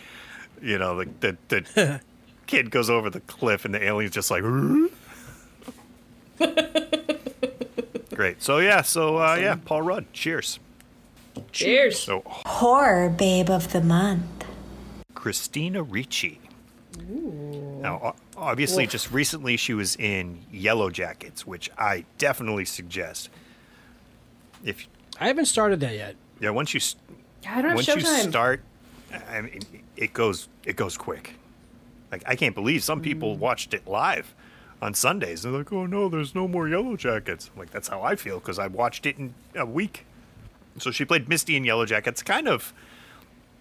you know, like the the kid goes over the cliff, and the alien's just like. Great. So yeah. So uh, yeah. Paul Rudd. Cheers. Cheers. So Horror Babe of the Month. Christina Ricci. Now, o- obviously, just recently she was in Yellow Jackets, which I definitely suggest. If I haven't started that yet. yeah, once you s- I don't have once you Showtime. start, I mean, it goes it goes quick. Like I can't believe some people Mm. watched it live on Sundays. They're like, "Oh no, there's no more Yellow Jackets." I'm like that's how I feel because I watched it in a week. So she played Misty in Yellow Jackets, kind of,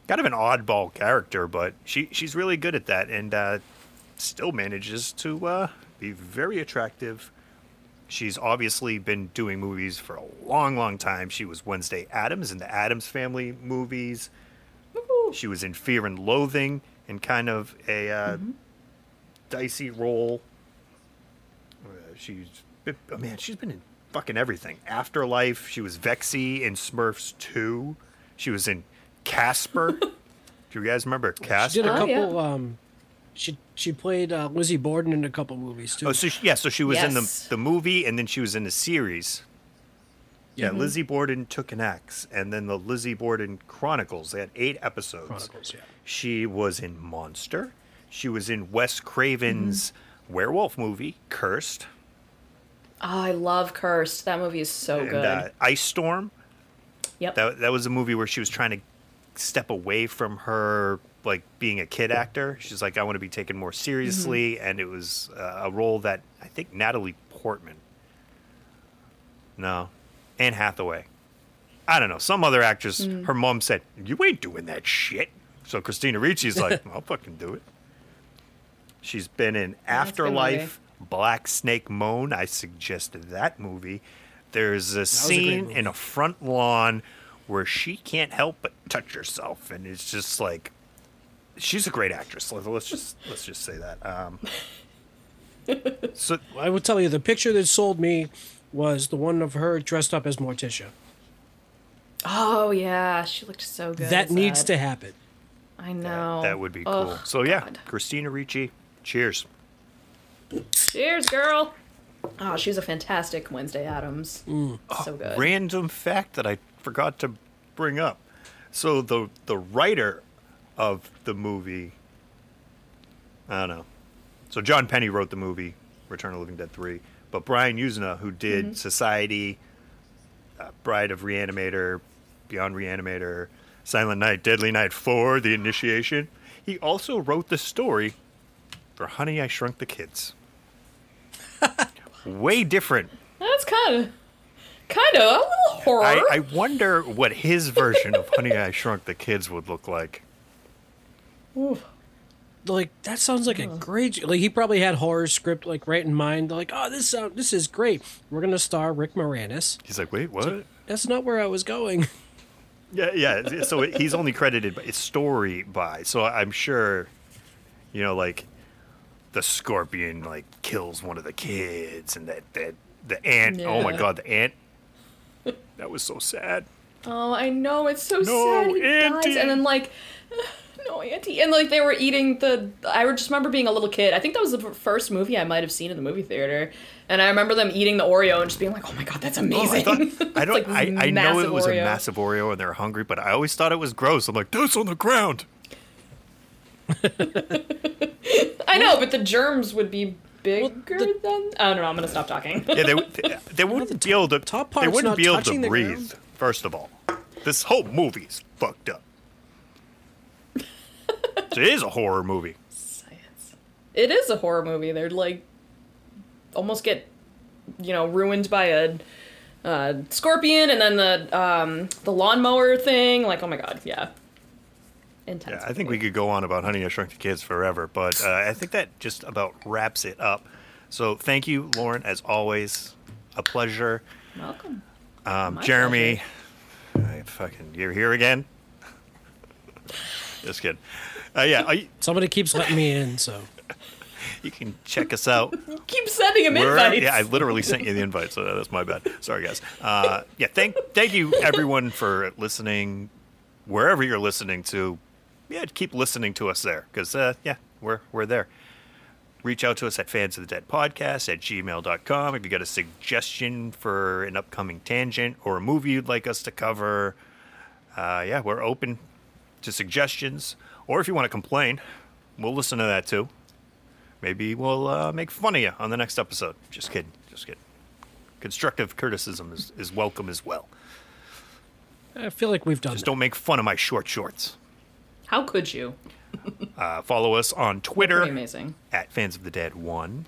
kind of an oddball character, but she she's really good at that and uh, still manages to uh, be very attractive. She's obviously been doing movies for a long, long time. She was Wednesday Addams in the Addams Family movies. She was in Fear and Loathing in kind of a uh, dicey role. Uh, she's been, oh man, she's been in fucking everything. Afterlife. She was Vexy in Smurfs 2. She was in Casper. Do you guys remember Casper? She did a Oh, yeah. couple. Um, she she played uh, Lizzie Borden in a couple movies too. Oh, so she, yeah, so she was in the the movie, and then she was in the series. Yeah, Lizzie Borden took an axe, and then the Lizzie Borden Chronicles. They had eight episodes. Chronicles, yeah. She was in Monster. She was in Wes Craven's werewolf movie, Cursed, Oh, I love Cursed. That movie is so and good. uh, Ice Storm. yep. That that was a movie where she was trying to step away from her like being a kid actor. She's like, I want to be taken more seriously, and it was uh, a role that I think Natalie Portman. No, Anne Hathaway. I don't know. Some other actress. Her mom said, "You ain't doing that shit." So Christina Ricci's like, "I'll fucking do it." She's been in a Afterlife, Black Snake Moan. I suggested that movie. There's a a scene movie. in a front lawn where she can't help but touch herself, and it's just like she's a great actress. Let- Let's just let's just say that. Um, so I will tell you, the picture that sold me was the one of her dressed up as Morticia. oh yeah, she looked so good. that as needs to happen. I know. that would be cool. So yeah, God. Christina Ricci. Cheers. Cheers, girl. Oh, she's a fantastic Wednesday Addams. Mm. So good. random fact that I forgot to bring up. So the the writer of the movie, I don't know. So John Penney wrote the movie Return of the Living Dead three, but Brian Yuzna, who did Society, uh, Bride of Reanimator, Beyond Reanimator, Silent Night, Deadly Night four, The Initiation, he also wrote the story for Honey I Shrunk the Kids. Way different That's kind of, kind of a little horror. I, I wonder what his version of Honey I Shrunk the Kids would look like. Like that sounds like a great. Like he probably had horror script like right in mind. Like, oh, this sound this is great. We're gonna star Rick Moranis. He's like, wait, what? That's not where I was going. Yeah, yeah. So he's only credited by his story by. So I'm sure, you know, like the scorpion like kills one of the kids, and that that the ant. Oh my god, the ant. That was so sad. oh, I know. It's so No, sad. He dies, and then like, No, Auntie. And like they were eating the. I just remember being a little kid. I think that was the first movie I might have seen in the movie theater. And I remember them eating the Oreo and just being like, "Oh my god, that's Oh, I amazing!" thought I don't. like I, I know it massive was a massive Oreo and they're hungry, but I always thought it was gross. I'm like, that's on the ground. I know, but the germs would be bigger than. I don't know. I'm gonna stop talking. Yeah, they would- they, they wouldn't be able to. top they wouldn't not be able to breathe. ground. First of all, this whole movie's fucked up. It is a horror movie. Science. It is a horror movie. They're like almost get you know ruined by a uh, scorpion, and then the um, the lawnmower thing. Like, oh my god, yeah. Intense. Yeah, I think we could go on about Honey I Shrunk the Kids forever, but uh, I think that just about wraps it up. So thank you, Lauren, as always. A pleasure. welcome. Um, My Jeremy, I fucking you're here again. Just kidding. Uh, yeah, I, Somebody keeps letting me in, so you can check us out. Keep sending him We're- invites. Yeah, I literally sent you the invite, so that's my bad. Sorry, guys. Uh, yeah, thank thank you everyone for listening, wherever you're listening to. Yeah, keep listening to us there, because uh, yeah, we're we're there. Reach out to us at fans of the dead podcast at gmail.com if you got a suggestion for an upcoming tangent or a movie you'd like us to cover. Uh, yeah, we're open to suggestions, or if you want to complain, we'll listen to that too. Maybe we'll uh, make fun of you on the next episode. Just kidding. Just kidding. Constructive criticism is, is welcome as well. I feel like we've done. Just that. don't make fun of my short shorts. How could you? Uh, follow us on Twitter Pretty amazing. at Fans of the Dead One.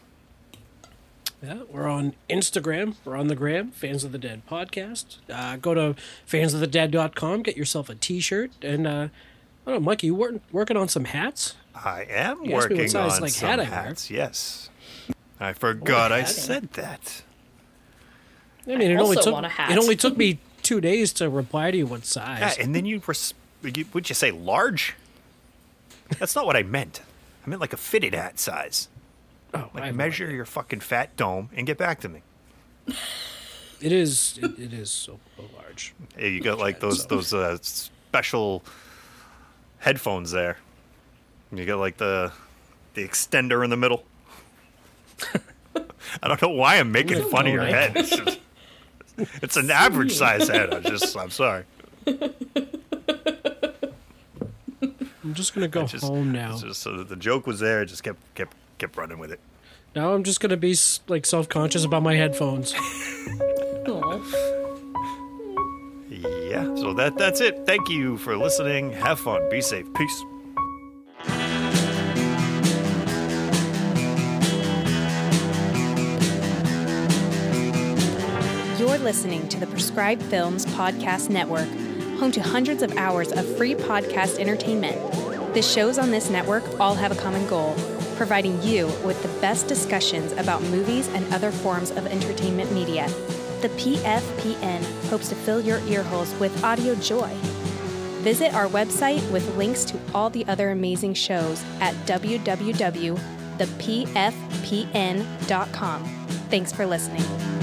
Yeah, we're on Instagram. We're on the gram, Fans of the Dead podcast. Uh, go to fansofthedead.com, get yourself a t-shirt. And, uh, I don't know, Mike, you wor- working on some hats? I am You asked me what working size, on like, some hat I wear. hats. Yes, I forgot I said that. I mean, it only also took want a hat. it only took me two days to reply to you what size. Yeah, and then you, res- you would you say large? That's not what I meant. I meant like a fitted hat size. oh, I Like have measure idea. your fucking fat dome and get back to me. It is. It, it is so large. Hey, you got like those those uh, special headphones there. You got like the the extender in the middle. I don't know why I'm making fun of your Mike. head. It's, just- it's an average size head. I just I'm sorry. I'm just gonna go Just, home now. just so the joke was there. I just kept kept kept running with it. Now I'm just gonna be like self-conscious about my headphones. Yeah. So that that's it. Thank you for listening. Have fun. Be safe. Peace. You're listening to the Prescribed Films Podcast Network, home to hundreds of hours of free podcast entertainment. The shows on this network all have a common goal providing you with the best discussions about movies and other forms of entertainment media. The PFPN hopes to fill your earholes with audio joy. Visit our website with links to all the other amazing shows at www.thepfpn.com. Thanks for listening.